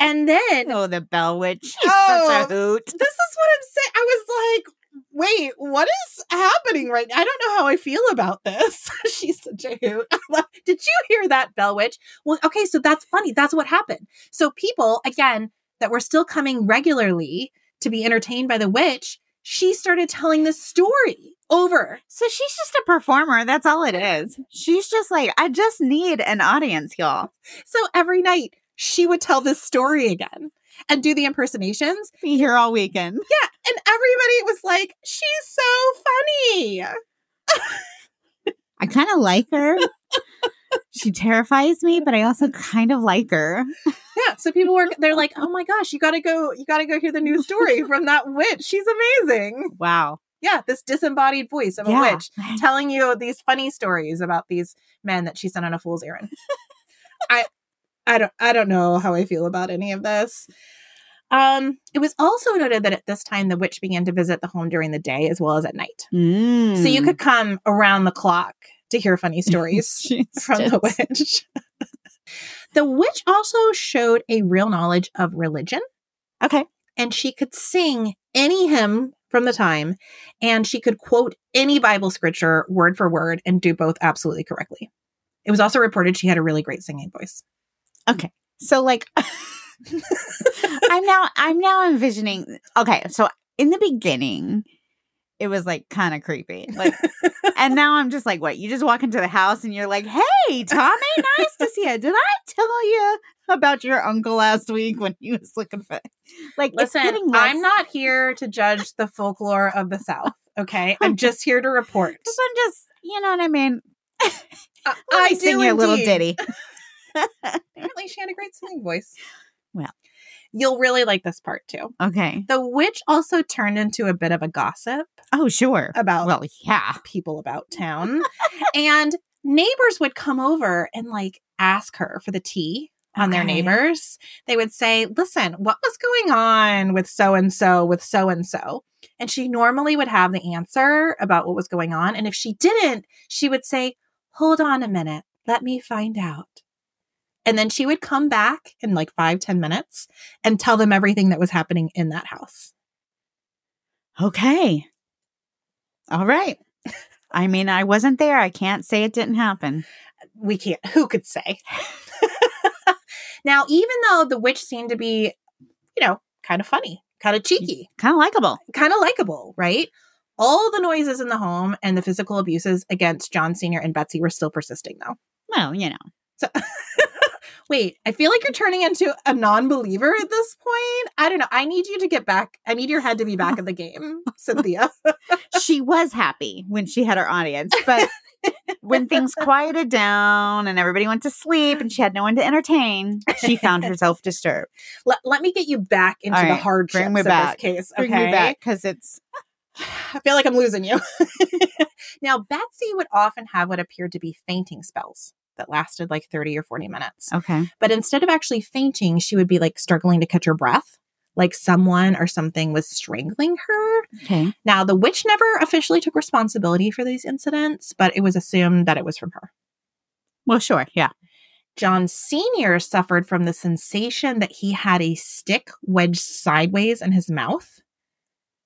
B: And then,
A: Oh, the Bell Witch.
B: Oh.
A: such a oh, hoot.
B: this is what I'm saying. I was like, wait, what is happening right now? I don't know how I feel about this. She's such a hoot. Did you hear that, Bell Witch? Well, okay, so that's funny. That's what happened. So people, again, that were still coming regularly to be entertained by the witch, she started telling the story over.
A: So she's just a performer. That's all it is. She's just like, I just need an audience, y'all.
B: So every night she would tell this story again and do the impersonations.
A: Be here all weekend. Yeah.
B: And everybody was like, she's so funny.
A: I kind of like her. she terrifies me, but I also kind of like her.
B: Yeah. So people were, they're like, oh my gosh, you got to go, you got to go hear the new story from that witch. She's amazing.
A: Wow.
B: Yeah. This disembodied voice of a witch telling you these funny stories about these men that she sent on a fool's errand. I, I don't, I don't know how I feel about any of this. Um, it was also noted that at this time the witch began to visit the home during the day as well as at night. So you
A: Mm.
B: could come around the clock to hear funny stories from the witch. the witch also showed a real knowledge of religion
A: Okay.
B: and she could sing any hymn from the time and she could quote any Bible scripture word for word and do both absolutely correctly. It was also reported she had a really great singing voice.
A: Okay. So like I'm now I'm now envisioning okay, so in the beginning it was like kind of creepy. Like and now I'm just like, what? You just walk into the house and you're like, "Hey, Tommy, nice to see you. Did I tell you about your uncle last week when he was looking for like
B: Listen, I'm not here to judge the folklore of the South, okay? I'm just here to report.
A: I'm just, you know what I mean?
B: I, I
A: sing
B: do
A: you a little ditty.
B: Apparently, she had a great singing voice.
A: Well.
B: You'll really like this part too.
A: Okay.
B: The witch also turned into a bit of a gossip
A: Oh, sure.
B: about
A: Well, yeah.
B: people about town, and neighbors would come over and like ask her for the tea on their neighbors. They would say, "Listen, what was going on with so and so with so and so?" And she normally would have the answer about what was going on, and if she didn't, she would say, "Hold on a minute, let me find out." And then she would come back in like five, ten minutes and tell them everything that was happening in that house.
A: Okay. All right. I mean, I wasn't there. I can't say it didn't happen.
B: We can't. Who could say? now, even though the witch seemed to be, you know, kind of funny, kind of cheeky,
A: Kind of likable.
B: kind of likable, right? All the noises in the home and the physical abuses against John Sr. and Betsy were still persisting, though.
A: Well, you know.
B: So, wait, I feel like you're turning into a non believer at this point. I don't know. I need you to get back. I need your head to be back in the game, Cynthia.
A: she was happy when she had her audience, but when things quieted down and everybody went to sleep and she had no one to entertain, she found herself disturbed.
B: let, let me get you back into
A: All
B: the hard
A: bring me back.
B: this case.
A: Bring
B: okay.
A: me back because it's
B: I feel like I'm losing you. now, Betsy would often have what appeared to be fainting spells that lasted like 30 or 40 minutes.
A: okay.
B: But instead of actually fainting, she would be like struggling to catch her breath, like someone or something was strangling her.
A: Okay.
B: Now, the witch never officially took responsibility for these incidents, but it was assumed that it was from her.
A: Well, sure. Yeah.
B: John Sr. suffered from the sensation that he had a stick wedged sideways in his mouth,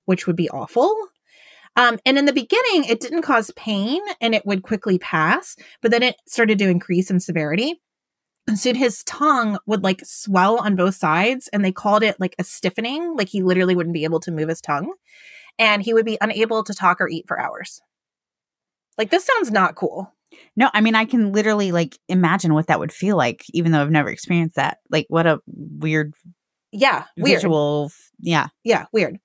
B: which would be awful. Um, and in the beginning, it didn't cause pain and it would quickly pass, but then it started to increase in severity. And soon his tongue would like swell on both sides, and they called it like a stiffening, like he literally wouldn't be able to move his tongue. And he would be unable to talk or eat for hours. Like, this sounds not cool.
A: No, I mean, I can literally like imagine what that would feel like, even though I've never experienced that. Like, what a weird
B: Yeah, weird.
A: visual. Yeah.
B: Yeah, weird.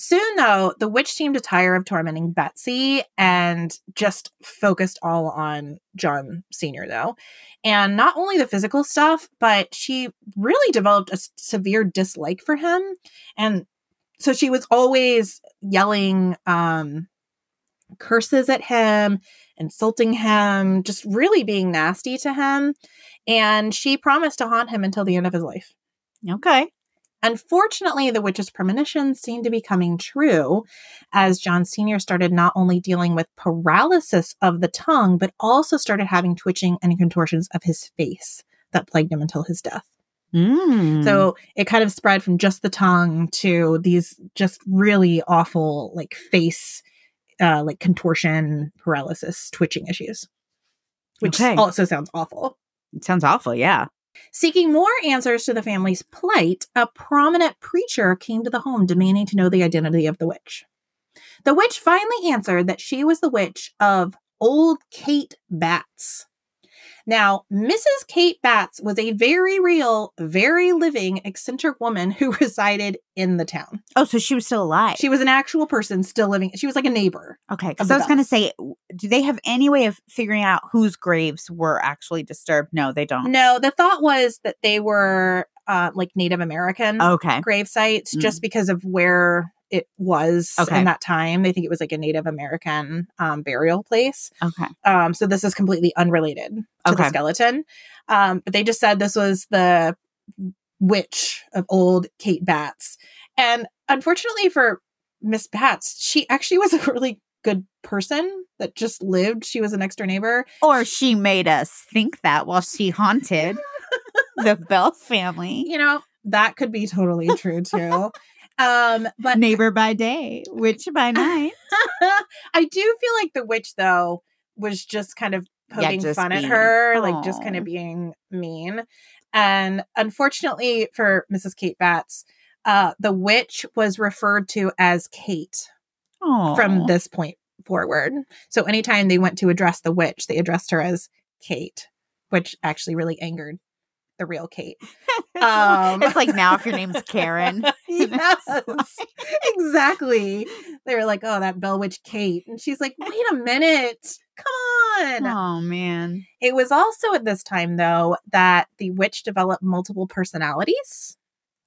B: Soon, though, the witch seemed to tire of tormenting Betsy and just focused all on John Sr., though. And not only the physical stuff, but she really developed a severe dislike for him. And so she was always yelling um, curses at him, insulting him, just really being nasty to him. And she promised to haunt him until the end of his life.
A: Okay.
B: Unfortunately, the witch's premonitions seemed to be coming true as John Sr. started not only dealing with paralysis of the tongue, but also started having twitching and contortions of his face that plagued him until his death.
A: Mm.
B: So it kind of spread from just the tongue to these just really awful, like face, uh, like contortion, paralysis, twitching issues, which
A: Okay.
B: also sounds awful.
A: it sounds awful. Yeah.
B: Seeking more answers to the family's plight, a prominent preacher came to the home demanding to know the identity of the witch. The witch finally answered that she was the witch of Old Kate Batts. Now, Mrs. Kate Batts was a very real, very living, eccentric woman who resided in the town.
A: Oh, so she was still alive.
B: She was an actual person still living. She was like a neighbor.
A: okay. Because I was going to say, do they have any way of figuring out whose graves were actually disturbed? No, they don't.
B: No, the thought was that they were uh, like Native American.
A: Okay.
B: grave sites just because of where it was
A: Okay.
B: in that time. They think it was like a Native American um, burial place.
A: Okay.
B: Um, so this is completely unrelated to the skeleton. Um, but they just said this was the witch of old Kate Batts. And unfortunately for Miss Batts, she actually was a really good person that just lived. She was a next door neighbor.
A: Or she made us think that while she haunted the Bell family.
B: You know, that could be totally true too. Um, but
A: Neighbor by day, witch by night.
B: I do feel like the witch though was just kind of
A: Yeah,
B: poking
A: just
B: fun at
A: being-
B: her, like just kind of being mean. And unfortunately for Mrs. Kate Batts, uh, the witch was referred to as Kate
A: Oh,
B: from this point forward. So anytime they went to address the witch, they addressed her as Kate, which actually really angered the real Kate. Um,
A: it's like now if your name's Karen.
B: yes, exactly. They were like, "Oh, that Bell Witch Kate," and she's like, "Wait a minute, come on."
A: Oh man.
B: It was also at this time, though, that the witch developed multiple personalities.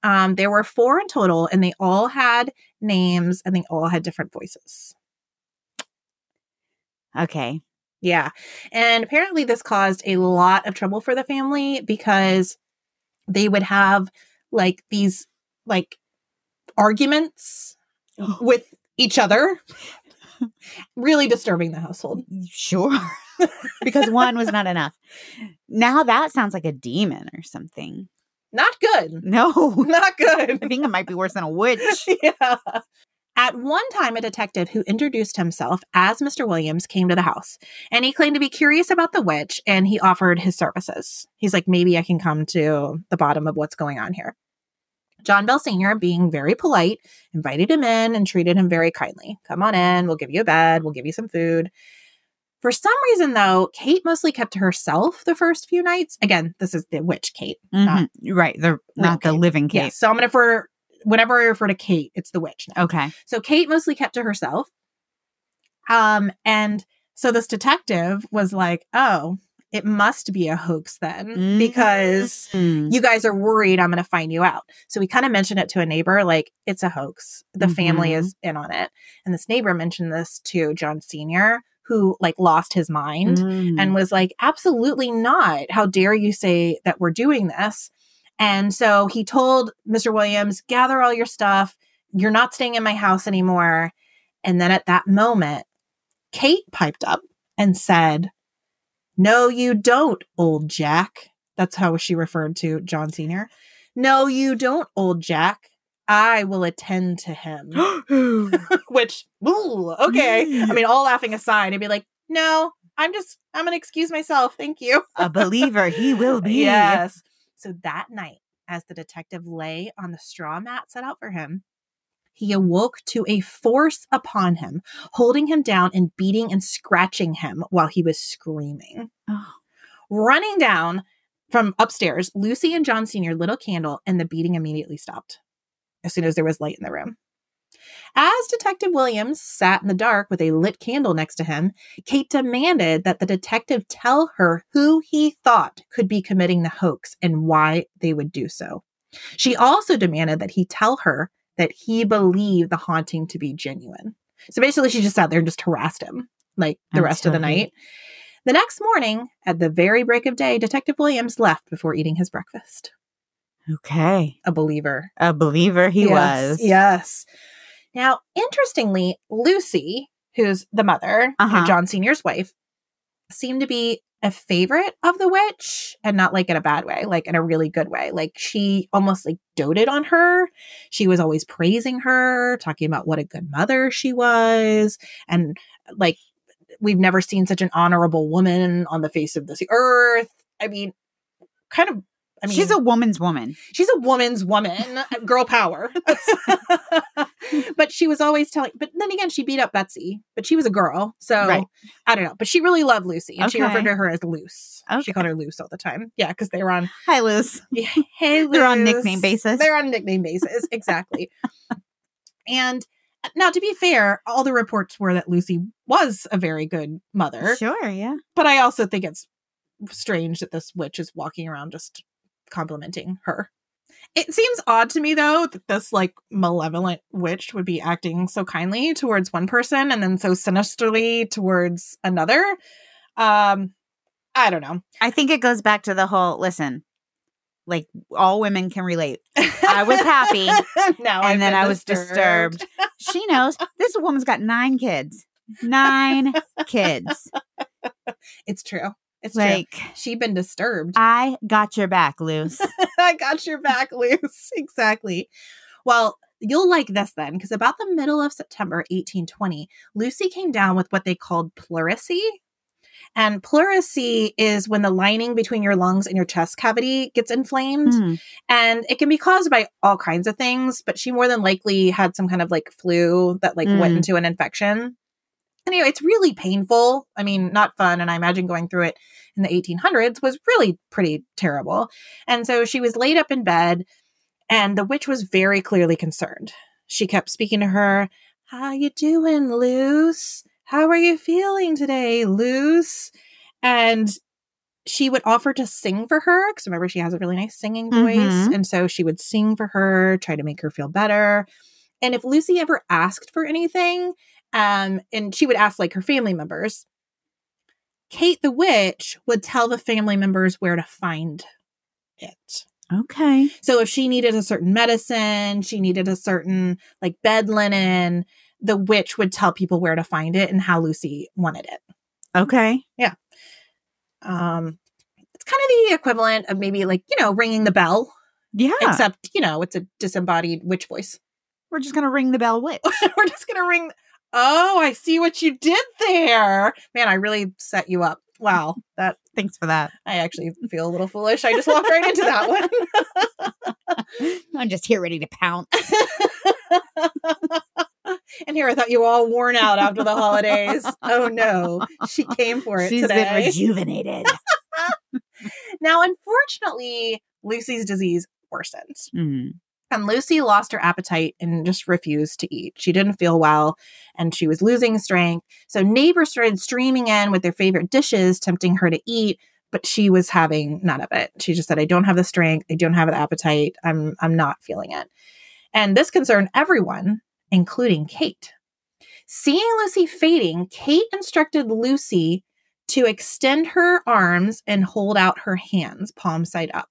B: Um, there were four in total, and they all had names and they all had different voices.
A: Okay.
B: Yeah. And apparently, this caused a lot of trouble for the family because they would have like these like arguments oh. with each other, really disturbing the household.
A: Sure. because one was not enough. Now that sounds like a demon or something.
B: Not good.
A: No.
B: Not good.
A: I think it might be worse than a witch.
B: yeah. At one time, a detective who introduced himself as Mr. Williams came to the house and he claimed to be curious about the witch and he offered his services. He's like, maybe I can come to the bottom of what's going on here. John Bell Sr., being very polite, invited him in and treated him very kindly. Come on in, we'll give you a bed, we'll give you some food. For some reason, though, Kate mostly kept to herself the first few nights. Again, this is the witch Kate, not
A: Mhm. right. The not the
B: Kate.
A: living Kate.
B: Yes. So I'm going to refer, whenever I refer to Kate, it's the witch now.
A: Okay.
B: So Kate mostly kept to herself. Um, and so this detective was like, oh, it must be a hoax then because
A: Mm.
B: you guys are worried I'm going to find you out. So we kind of mentioned it to a neighbor, like, it's a hoax. The family
A: Mhm.
B: is in on it. And this neighbor mentioned this to John Sr., who like lost his mind
A: Mm.
B: and was like, absolutely not. How dare you say that we're doing this? And so he told Mr. Williams, gather all your stuff. You're not staying in my house anymore. And then at that moment, Kate piped up and said, No, you don't, old Jack. That's how she referred to John Sr. No, you don't, old Jack. I will attend to him. Which, ooh, okay. I mean, all laughing aside, I'd be like, no, I'm just, I'm going to excuse myself. Thank you.
A: a believer he will be.
B: Yes. So that night, as the detective lay on the straw mat set out for him, he awoke to a force upon him, holding him down and beating and scratching him while he was screaming.
A: Oh.
B: Running down from upstairs, Lucy and John Sr. lit a candle, and the beating immediately stopped as soon as there was light in the room. As Detective Williams sat in the dark with a lit candle next to him, Kate demanded that the detective tell her who he thought could be committing the hoax and why they would do so. She also demanded that he tell her that he believed the haunting to be genuine. So basically, she just sat there and just harassed him like the rest of the night. The next morning, at the very break of day, Detective Williams left before eating his breakfast.
A: Okay.
B: A believer.
A: A believer he
B: Yes,
A: was.
B: Yes. Now, interestingly, Lucy, who's the mother,
A: Uh-huh.
B: John Sr.'s wife, seemed to be a favorite of the witch and not like in a bad way, like in a really good way. Like she almost like doted on her. She was always praising her, talking about what a good mother she was. And like, we've never seen such an honorable woman on the face of this earth. I mean, kind of. I mean,
A: She's a woman's woman.
B: she's a woman's woman, girl power. but she was always telling, but then again, she beat up Betsy, but she was a girl. So
A: Right.
B: I don't know. But she really loved Lucy and she referred to her as Loose.
A: Okay.
B: She called her Loose all the time. Yeah, because they were on,
A: Hi, Liz.
B: hey,
A: They're on nickname basis.
B: They're on nickname basis. Exactly. and uh, now, to be fair, all the reports were that Lucy was a very good mother.
A: Sure, yeah.
B: But I also think it's strange that this witch is walking around just complimenting her. It seems odd to me though that this like malevolent witch would be acting so kindly towards one person and then so sinisterly towards another. Um I don't know.
A: I think it goes back to the whole listen, like all women can relate. I was happy,
B: now I've
A: and then I was disturbed. she knows this woman's got nine kids. Nine kids.
B: It's true. It's true.
A: Like,
B: She'd been disturbed.
A: I got your back, Luce.
B: I got your back, Luce. exactly. Well, you'll like this then, because about the middle of September 1820, Lucy came down with what they called pleurisy. And pleurisy is when the lining between your lungs and your chest cavity gets inflamed.
A: Hmm.
B: And it can be caused by all kinds of things, but she more than likely had some kind of like flu that like went
A: Mm.
B: into an infection. Anyway, it's really painful. I mean, not fun. And I imagine going through it in the 1800s was really pretty terrible. And so she was laid up in bed, and the witch was very clearly concerned. She kept speaking to her, How you doing, Luce? How are you feeling today, Luce? And she would offer to sing for her because remember she has a really nice singing voice
A: Mhm.
B: and so she would sing for her try to make her feel better and if lucy ever asked for anything um and she would ask like her family members kate the witch would tell the family members where to find it
A: Okay.
B: so if she needed a certain medicine she needed a certain like bed linen the witch would tell people where to find it and how lucy wanted it
A: Okay. Yeah.
B: Um it's kind of the equivalent of maybe like you know ringing the bell
A: Yeah.
B: except you know it's a disembodied witch voice
A: We're just gonna ring the bell witch.
B: We're just gonna ring. Oh, I see what you did there. Man, I really set you up. Wow, that
A: Thanks for that.
B: I actually feel a little foolish. I just walked right into that one.
A: I'm just here ready to pounce.
B: and here I thought you were all worn out after the holidays. Oh no, she came for it
A: She's
B: today.
A: been rejuvenated.
B: now, unfortunately, Lucy's disease worsened.
A: Mm.
B: And Lucy lost her appetite and just refused to eat. She didn't feel well and she was losing strength. So neighbors started streaming in with their favorite dishes, tempting her to eat, but she was having none of it. She just said, I don't have the strength, I don't have the appetite, I'm I'm not feeling it. And this concerned everyone, including Kate. Seeing Lucy fading, Kate instructed Lucy to extend her arms and hold out her hands, palm side up.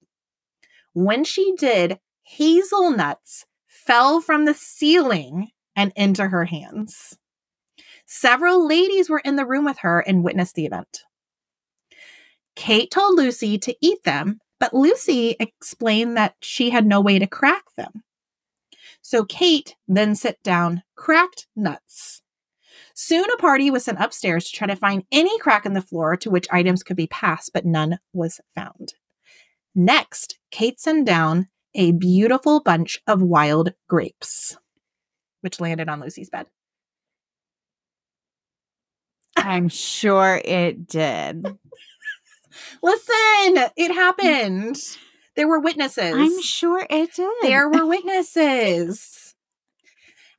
B: When she did, hazelnuts fell from the ceiling and into her hands. Several ladies were in the room with her and witnessed the event. Kate told Lucy to eat them, but Lucy explained that she had no way to crack them. So Kate then set down cracked nuts. Soon a party was sent upstairs to try to find any crack in the floor to which items could be passed, but none was found. Next, Kate sent down a beautiful bunch of wild grapes, which landed on Lucy's bed.
A: I'm sure it did.
B: Listen, it happened. There were witnesses.
A: I'm sure it did.
B: there were witnesses.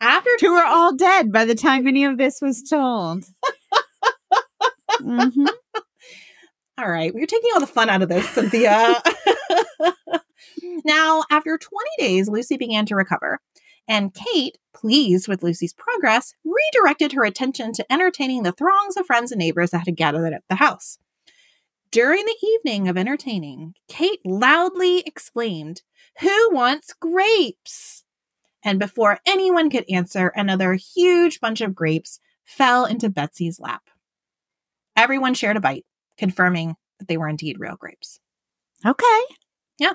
B: After
A: who were all dead by the time any of this was told. Mhm.
B: All right, we're taking all the fun out of this, Cynthia. Now, after 20 days, Lucy began to recover, and Kate, pleased with Lucy's progress, redirected her attention to entertaining the throngs of friends and neighbors that had gathered at the house. During the evening of entertaining, Kate loudly exclaimed, Who wants grapes? And before anyone could answer, another huge bunch of grapes fell into Betsy's lap. Everyone shared a bite, confirming that they were indeed real grapes.
A: Okay.
B: Yeah,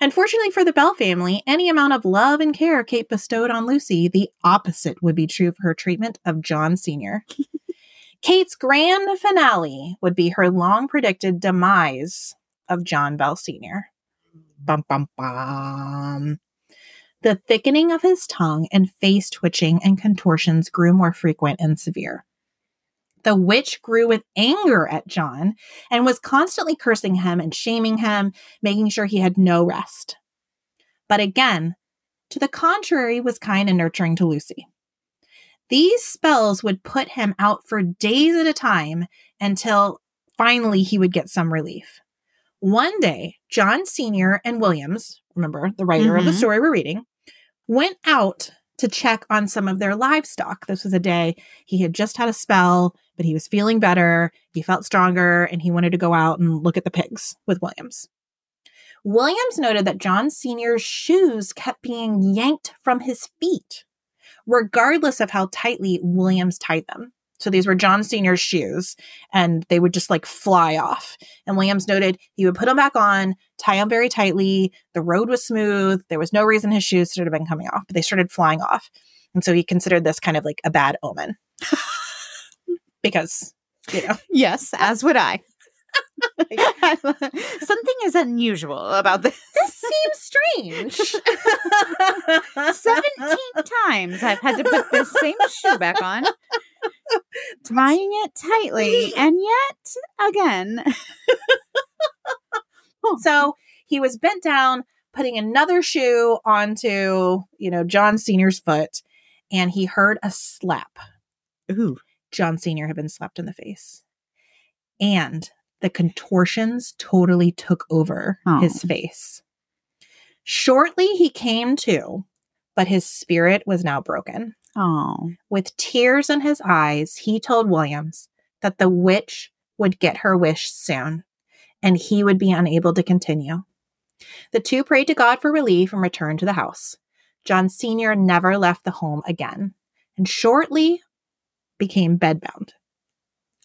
B: unfortunately for the Bell family, any amount of love and care Kate bestowed on Lucy, the opposite would be true for her treatment of John Sr. Kate's grand finale would be her long predicted demise of John Bell Sr. Bum, bum, bum. The thickening of his tongue and face twitching and contortions grew more frequent and severe. The witch grew with anger at John and was constantly cursing him and shaming him, making sure he had no rest. But again, to the contrary, was kind and nurturing to Lucy. These spells would put him out for days at a time until finally he would get some relief. One day, John Sr. and Williams, remember the writer of the
A: Mhm.
B: story we're reading, went out to check on some of their livestock. This was a day he had just had a spell, but he was feeling better. He felt stronger and he wanted to go out and look at the pigs with Williams. Williams noted that John Sr.'s shoes kept being yanked from his feet, regardless of how tightly Williams tied them. So these were John Sr.'s shoes, and they would just like fly off. And Williams noted he would put them back on, tie them very tightly. The road was smooth. There was no reason his shoes should have been coming off, but they started flying off. And so he considered this kind of like a bad omen. because, you know,
A: Yes, as would I. Something is unusual about this.
B: this seems strange.
A: 17 times I've had to put this same shoe back on, tying it tightly, and yet again.
B: So he was bent down, putting another shoe onto, you know, John Sr.'s foot, and he heard a slap.
A: Ooh.
B: John Sr. had been slapped in the face. And the contortions totally took over
A: Oh.
B: his face. Shortly, he came to, but his spirit was now broken.
A: Oh.
B: With tears in his eyes, he told Williams that the witch would get her wish soon and he would be unable to continue. The two prayed to God for relief and returned to the house. John Sr. never left the home again and shortly became bedbound.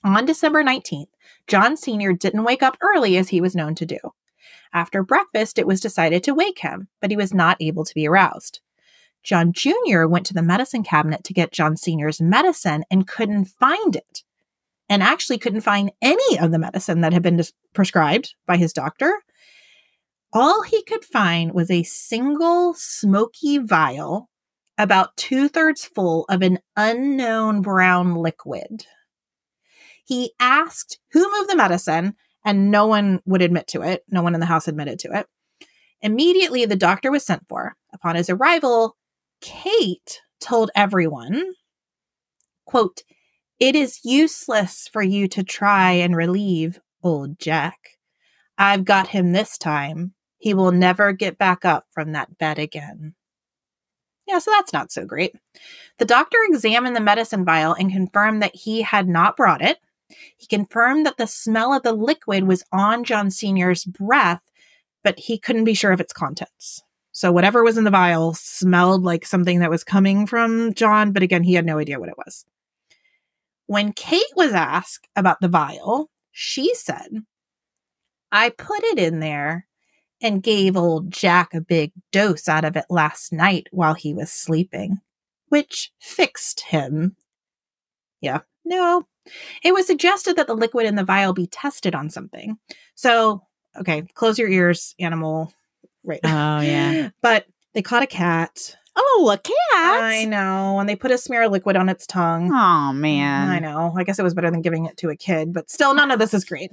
B: On December 19th, John Sr. didn't wake up early as he was known to do. After breakfast, it was decided to wake him, but he was not able to be aroused. John Jr. went to the medicine cabinet to get John Sr.'s medicine and couldn't find it. And actually couldn't find any of the medicine that had been dis- prescribed by his doctor. All he could find was a single smoky vial, about two thirds full of an unknown brown liquid. He asked who moved the medicine, and no one would admit to it. No one in the house admitted to it. Immediately, the doctor was sent for. Upon his arrival, Kate told everyone, quote, It is useless for you to try and relieve old Jack. I've got him this time. He will never get back up from that bed again. Yeah, so that's not so great. The doctor examined the medicine vial and confirmed that he had not brought it. He confirmed that the smell of the liquid was on John Sr.'s breath, but he couldn't be sure of its contents. So whatever was in the vial smelled like something that was coming from John, but again, he had no idea what it was. When Kate was asked about the vial, she said, I put it in there and gave old Jack a big dose out of it last night while he was sleeping, which fixed him. Yeah, no. It was suggested that the liquid in the vial be tested on something. So, okay, close your ears, animal. Right.
A: Oh, yeah.
B: but they caught a cat.
A: Oh, a cat.
B: I know. And they put a smear of liquid on its tongue.
A: Oh, man.
B: I know. I guess it was better than giving it to a kid, but still, none of this is great.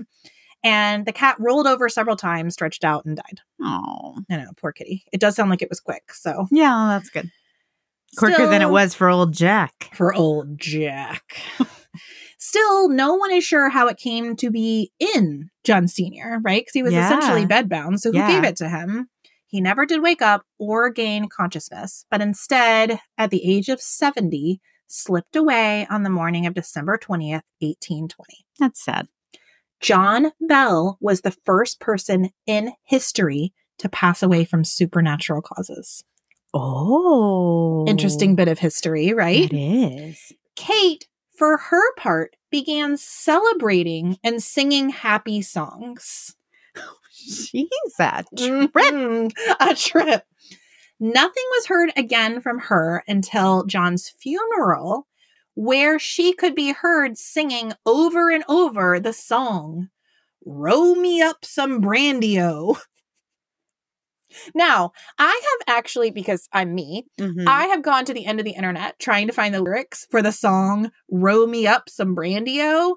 B: And the cat rolled over several times, stretched out, and died.
A: Oh.
B: I know, poor kitty. It does sound like it was quick. So
A: Yeah, that's good. Quicker than it was for old Jack.
B: for old Jack. Still, no one is sure how it came to be in John Sr., right? Because he was
A: Yeah.
B: essentially bedbound. So who
A: Yeah.
B: gave it to him? He never did wake up or gain consciousness, but instead, at the age of 70, slipped away on the morning of December 20th, 1820.
A: That's sad.
B: John Bell was the first person in history to pass away from supernatural causes.
A: Oh.
B: Interesting bit of history, right?
A: It is.
B: Kate, for her part, began celebrating and singing happy songs.
A: She's a
B: Mhm, A trip. Nothing was heard again from her until John's funeral, where she could be heard singing over and over the song, Row Me Up Some Brandio. Now, I have actually, because I'm me,
A: Mhm.
B: I have gone to the end of the internet trying to find the lyrics for the song Row Me Up Some Brandio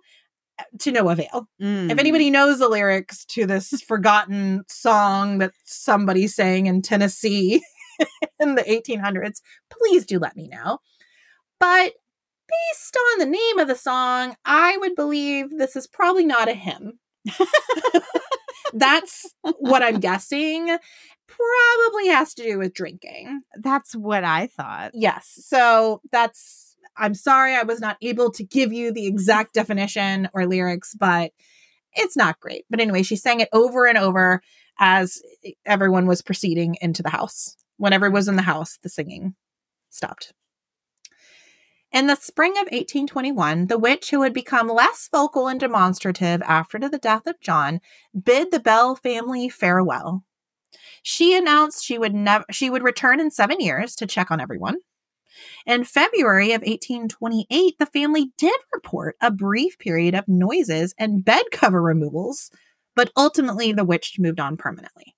B: to no avail.
A: Mm.
B: If anybody knows the lyrics to this forgotten song that somebody sang in Tennessee in the 1800s, please do let me know. But based on the name of the song, I would believe this is probably not a hymn. That's what I'm guessing. Probably has to do with drinking.
A: That's what I thought.
B: Yes. So that's, I'm sorry I was not able to give you the exact definition or lyrics, but it's not great. But anyway, she sang it over and over as everyone was proceeding into the house. Whenever it was in the house, the singing stopped. In the spring of 1821, the witch, who had become less vocal and demonstrative after the death of John, bid the Bell family farewell. She announced she would never she would return in 7 years to check on everyone. In February of 1828, the family did report a brief period of noises and bed cover removals, but ultimately the witch moved on permanently.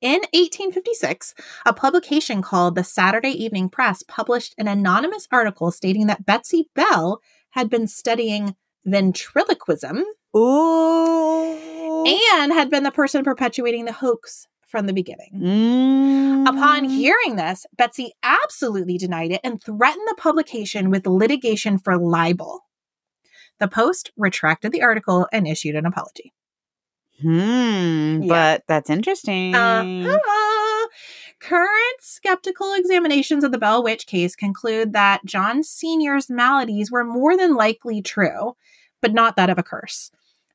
B: In 1856, a publication called the Saturday Evening Press published an anonymous article stating that Betsy Bell had been studying ventriloquism
A: Ooh.
B: and had been the person perpetuating the hoax from the beginning.
A: Mm.
B: Upon hearing this, Betsy absolutely denied it and threatened the publication with litigation for libel. The Post retracted the article and issued an apology.
A: Hmm.
B: Yeah.
A: But that's interesting.
B: Uh-huh. Current skeptical examinations of the Bell Witch case conclude that John Sr.'s maladies were more than likely true, but not that of a curse.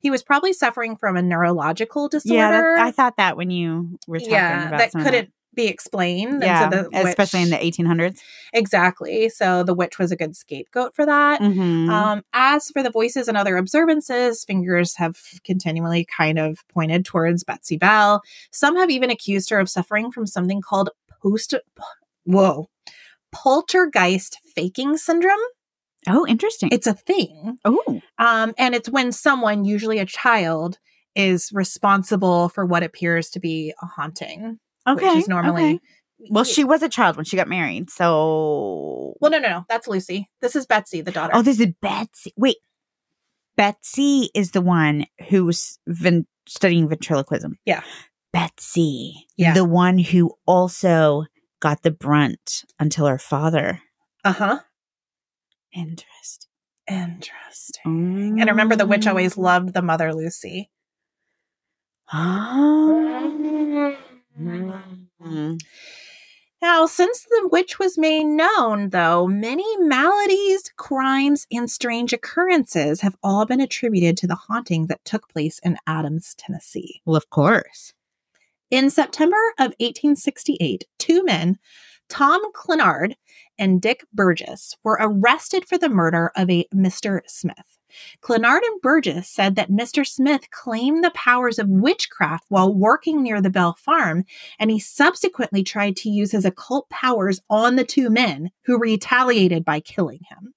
B: He was probably suffering from a neurological disorder.
A: Yeah, that, I thought that when you were talking
B: yeah,
A: about
B: that couldn't be explained. and so
A: Yeah,
B: the
A: especially in the 1800s.
B: exactly. So the witch was a good scapegoat for that.
A: Mhm.
B: Um, as for the voices and other observances, fingers have continually kind of pointed towards Betsy Bell. Some have even accused her of suffering from something called post whoa, poltergeist faking syndrome.
A: Oh, interesting.
B: It's a thing.
A: oh,
B: Um, and it's when someone, usually a child, is responsible for what appears to be a haunting.
A: okay.
B: Which is normally.
A: okay. Well, she was a child when she got married, so.
B: Well, no, no, no. That's Lucy. This is Betsy, the daughter.
A: Oh, this is Betsy. Wait, Betsy is the one who was ven- studying ventriloquism.
B: Yeah.
A: Betsy.
B: Yeah.
A: The one who also got the brunt until her father.
B: Uh huh.
A: Interesting.
B: Interesting. And remember, the witch always loved the mother Lucy.
A: Oh.
B: Now, since the witch was made known, though, many maladies, crimes, and strange occurrences have all been attributed to the haunting that took place in Adams, Tennessee.
A: Well, of course.
B: In September of 1868, two men, Tom Clenard and Dick Burgess, were arrested for the murder of a Mr. Smith. Clenard and Burgess said that Mr. Smith claimed the powers of witchcraft while working near the Bell farm, and he subsequently tried to use his occult powers on the two men who retaliated by killing him.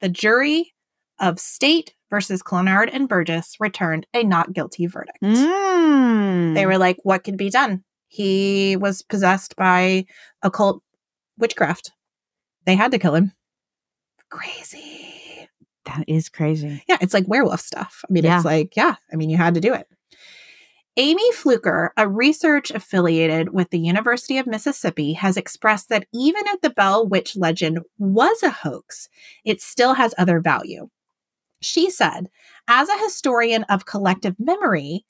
B: The jury of state versus Clenard and Burgess returned a not guilty verdict.
A: Mm.
B: They were like, what could be done? He was possessed by occult witchcraft. They had to kill him. Crazy.
A: That is crazy.
B: Yeah, it's like werewolf stuff. I mean,
A: Yeah.
B: it's like, yeah, I mean, you had to do it. Amy Fluker, a research affiliated with the University of Mississippi, has expressed that even if the Bell Witch legend was a hoax, it still has other value. She said, as a historian of collective memory,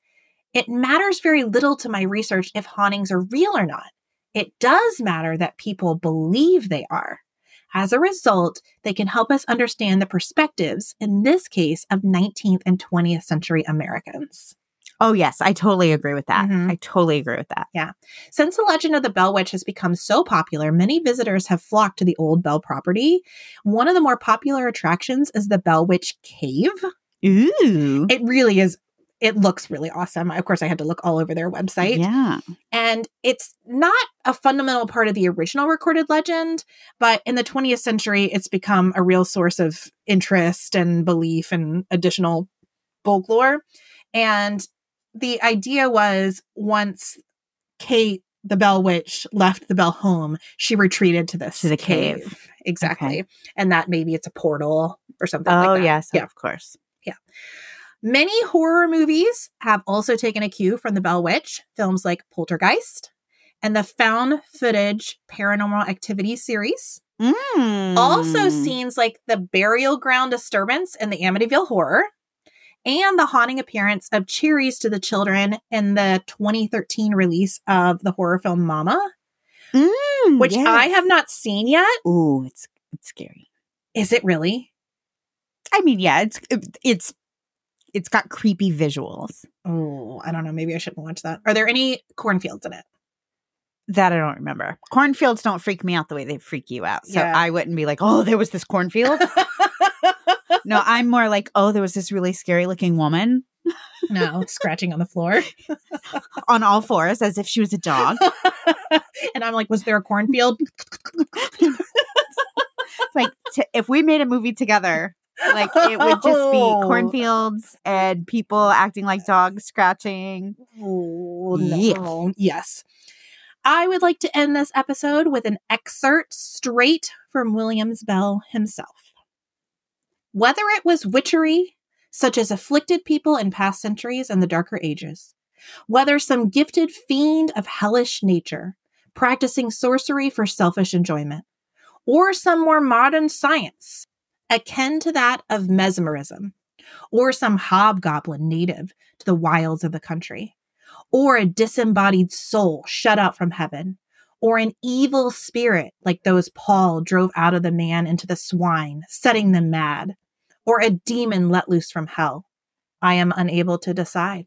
B: it matters very little to my research if hauntings are real or not. It does matter that people believe they are. As a result, they can help us understand the perspectives, in this case, of 19th and 20th century Americans.
A: Oh, yes. I totally agree with that.
B: Mhm.
A: I totally agree with that. Yeah.
B: Since the legend of the Bell Witch has become so popular, many visitors have flocked to the old Bell property. One of the more popular attractions is the Bell Witch Cave.
A: Ooh.
B: It really is. It looks really awesome. Of course, I had to look all over their website.
A: Yeah.
B: And it's not a fundamental part of the original recorded legend, but in the 20th century, it's become a real source of interest and belief and additional folklore. And the idea was once Kate, the Bell Witch, left the Bell home, she retreated to this
A: To the cave.
B: Exactly. And that maybe it's a portal or something
A: Oh,
B: like that.
A: yes.
B: Yeah.
A: Of course.
B: Many horror movies have also taken a cue from the Bell Witch, films like Poltergeist and the found footage paranormal activity series.
A: Mm.
B: Also, scenes like the burial ground disturbance in the Amityville Horror and the haunting appearance of Cherries to the Children in the 2013 release of the horror film Mama,
A: Mm,
B: which I have not seen yet.
A: Ooh, it's it's scary.
B: Is it really?
A: I mean, yeah, it's it's it's got creepy visuals
B: Oh, I don't know. Maybe I shouldn't watch that. Are there any cornfields in it?
A: that I don't remember. Cornfields don't freak me out the way they freak you out. So
B: Yeah.
A: I wouldn't be like, "Oh, there was this cornfield." no, I'm more like, "Oh, there was this really scary looking woman
B: no, scratching on the floor.
A: on all fours as if she was a dog."
B: and I'm like, was there a cornfield?
A: It's like t- if we made a movie together, like it would just be cornfields and people acting like dogs scratching.
B: Oh,
A: Yeah.
B: Yes. I would like to end this episode with an excerpt straight from Williams Bell himself. Whether it was witchery, such as afflicted people in past centuries and the darker ages, whether some gifted fiend of hellish nature, practicing sorcery for selfish enjoyment, or some more modern science, akin to that of mesmerism, or some hobgoblin native to the wilds of the country, or a disembodied soul shut out from heaven, or an evil spirit like those Paul drove out of the man into the swine, setting them mad, or a demon let loose from hell. I am unable to decide.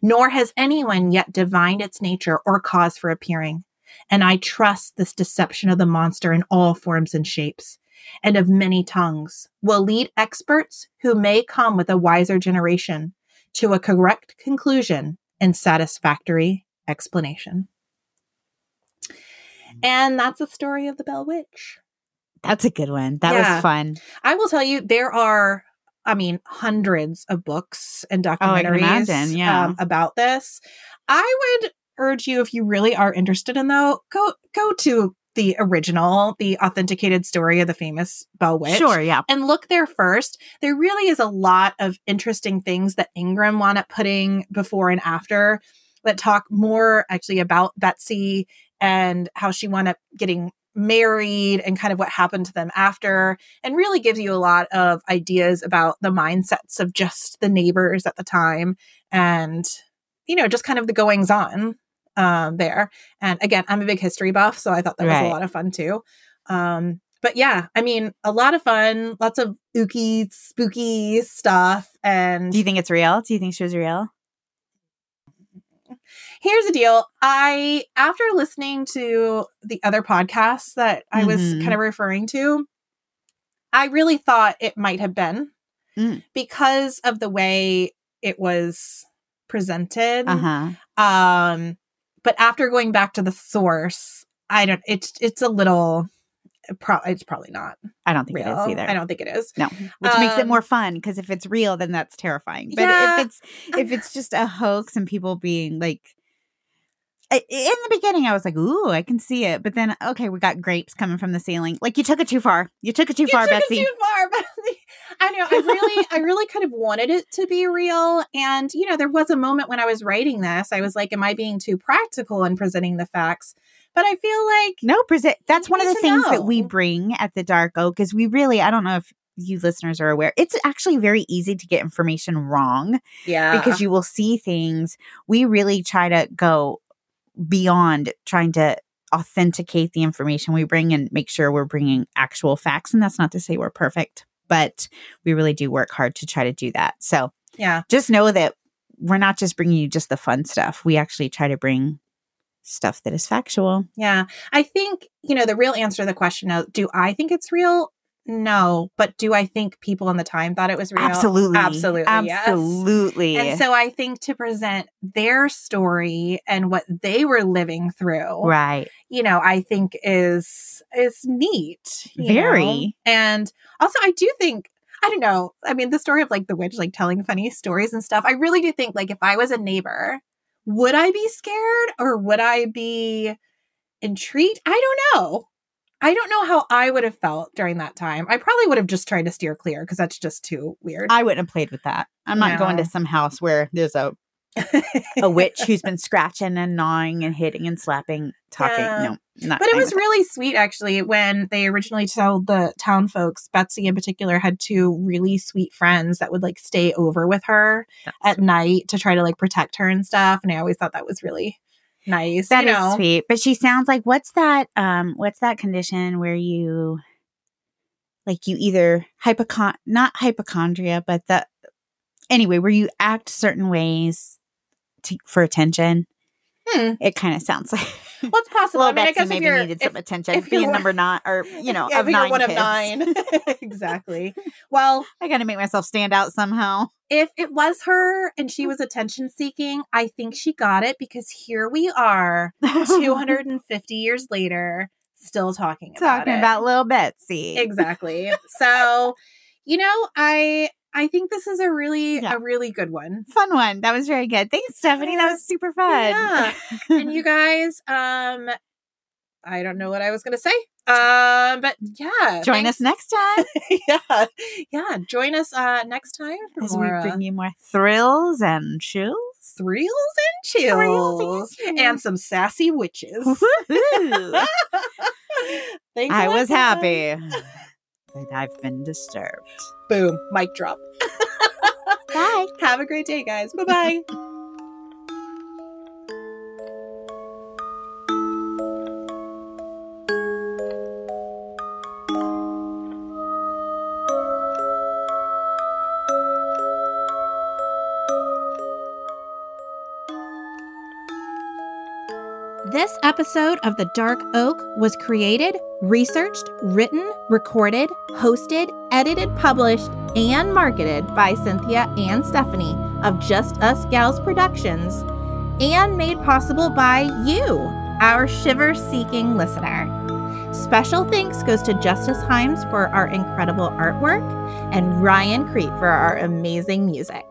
B: Nor has anyone yet divined its nature or cause for appearing. And I trust this deception of the monster in all forms and shapes, and of many tongues, will lead experts who may come with a wiser generation to a correct conclusion and satisfactory explanation. And that's the story of the Bell Witch.
A: That's a good one. That
B: Yeah.
A: was fun.
B: I will tell you, there are, I mean, hundreds of books and
A: Oh,
B: documentaries
A: imagine, yeah.
B: um, about this. I would urge you, if you really are interested in though, go go to the original, the authenticated story of the famous Bell Witch.
A: Sure, yeah.
B: And look there first. There really is a lot of interesting things that Ingram wound up putting before and after that talk more actually about Betsy and how she wound up getting married and kind of what happened to them after, and really gives you a lot of ideas about the mindsets of just the neighbors at the time and, you know, just kind of the goings on um, there. And again, I'm a big history buff, so I thought that was a lot of fun too. Um, but yeah, I mean, a lot of fun, lots of ooky, spooky stuff. And
A: Do you think it's real? Do you think she was real?
B: here's the deal I, after listening to the other podcasts that I was
A: Mhm.
B: kind of referring to, I really thought it might have been
A: Mm.
B: because of the way it was presented.
A: Uh huh.
B: Um, but after going back to the source, I don't. It's it's a little. Pro- it's probably not
A: I don't think
B: real.
A: it is either.
B: I don't think it is.
A: No, which makes it
B: Um,
A: more fun because if it's real, then that's terrifying. But
B: Yeah.
A: if it's if it's just a hoax and people being like, in the beginning, I was like, "Ooh, I can see it," but then okay, we got grapes coming from the ceiling. Like you took it too far. You took it too
B: You
A: far,
B: took it
A: Betsy.
B: too far, Betsy. I know. I really, I really kind of wanted it to be real. And you know, there was a moment when I was writing this, I was like, "Am I being too practical in presenting the facts?" But I feel like
A: No, present. That's one of the things that we bring at the Dark Oak is we really. I don't know if you listeners are aware. It's actually very easy to get information wrong.
B: yeah,
A: because you will see things. We really try to go beyond trying to authenticate the information we bring and make sure we're bringing actual facts. And that's not to say we're perfect, but we really do work hard to try to do that. So
B: yeah,
A: just know that we're not just bringing you just the fun stuff. We actually try to bring stuff that is factual.
B: yeah. I think you know the real answer to the question of do I think it's real? No, but do I think people in the time thought it was real?
A: Absolutely.
B: absolutely, yes.
A: Absolutely.
B: And so I think to present their story and what they were living through,
A: right.
B: you know, I think is is neat. you know?
A: Very.
B: And also I do think I don't know. I mean, the story of like the witch like telling funny stories and stuff. I really do think like if I was a neighbor, would I be scared or would I be intrigued? I don't know. I don't know how I would have felt during that time. I probably would have just tried to steer clear because that's just too weird.
A: I wouldn't have played with that. I'm not going to some house where there's a a witch who's been scratching and gnawing and hitting and slapping, talking.
B: Yeah.
A: No, not.
B: But it was really sweet, actually, when they originally told the town folks. Betsy, in particular, had two really sweet friends that would like stay over with her
A: That's
B: at night to try to like protect her and stuff. And I always thought that was really nice.
A: That is
B: know?
A: sweet. But she sounds like what's that? Um, what's that condition where you, like, you either hypochon not hypochondria, but the anyway, where you act certain ways to, for attention.
B: Hmm.
A: It kind of sounds like
B: Well, it's possible. I mean, I guess if
A: maybe needed
B: if,
A: some attention.
B: if
A: being number nine, or you know,
B: yeah,
A: of
B: if
A: nine
B: one
A: kids.
B: of nine, exactly. Well,
A: I got to make myself stand out somehow.
B: If it was her and she was attention seeking, I think she got it because here we are, 250 years later, still talking about
A: talking
B: it.
A: about little Betsy.
B: exactly. So, you know, I I think this is a really
A: Yeah.
B: a really good one.
A: Fun one. That was very good. Thanks, Stefanie. That was super fun.
B: Yeah. and you guys, um, I don't know what I was gonna say. Um, but yeah,
A: Join us next time
B: yeah, yeah. Join us uh next time for
A: as we
B: more uh,
A: bring you more thrills and chills.
B: thrills and chills
A: Thrills and
B: and some sassy witches. Thanks
A: I was
B: guys.
A: happy that I've been disturbed.
B: Boom, mic drop.
A: Bye.
B: Have a great day, guys. Bye bye. Episode of The Dark Oak was created, researched, written, recorded, hosted, edited, published, and marketed by Cynthia and Stefanie of Just Us Gals Productions and made possible by you, our shiver seeking listener. Special thanks goes to Justyse Holmes for our incredible artwork and Ryan Creep for our amazing music.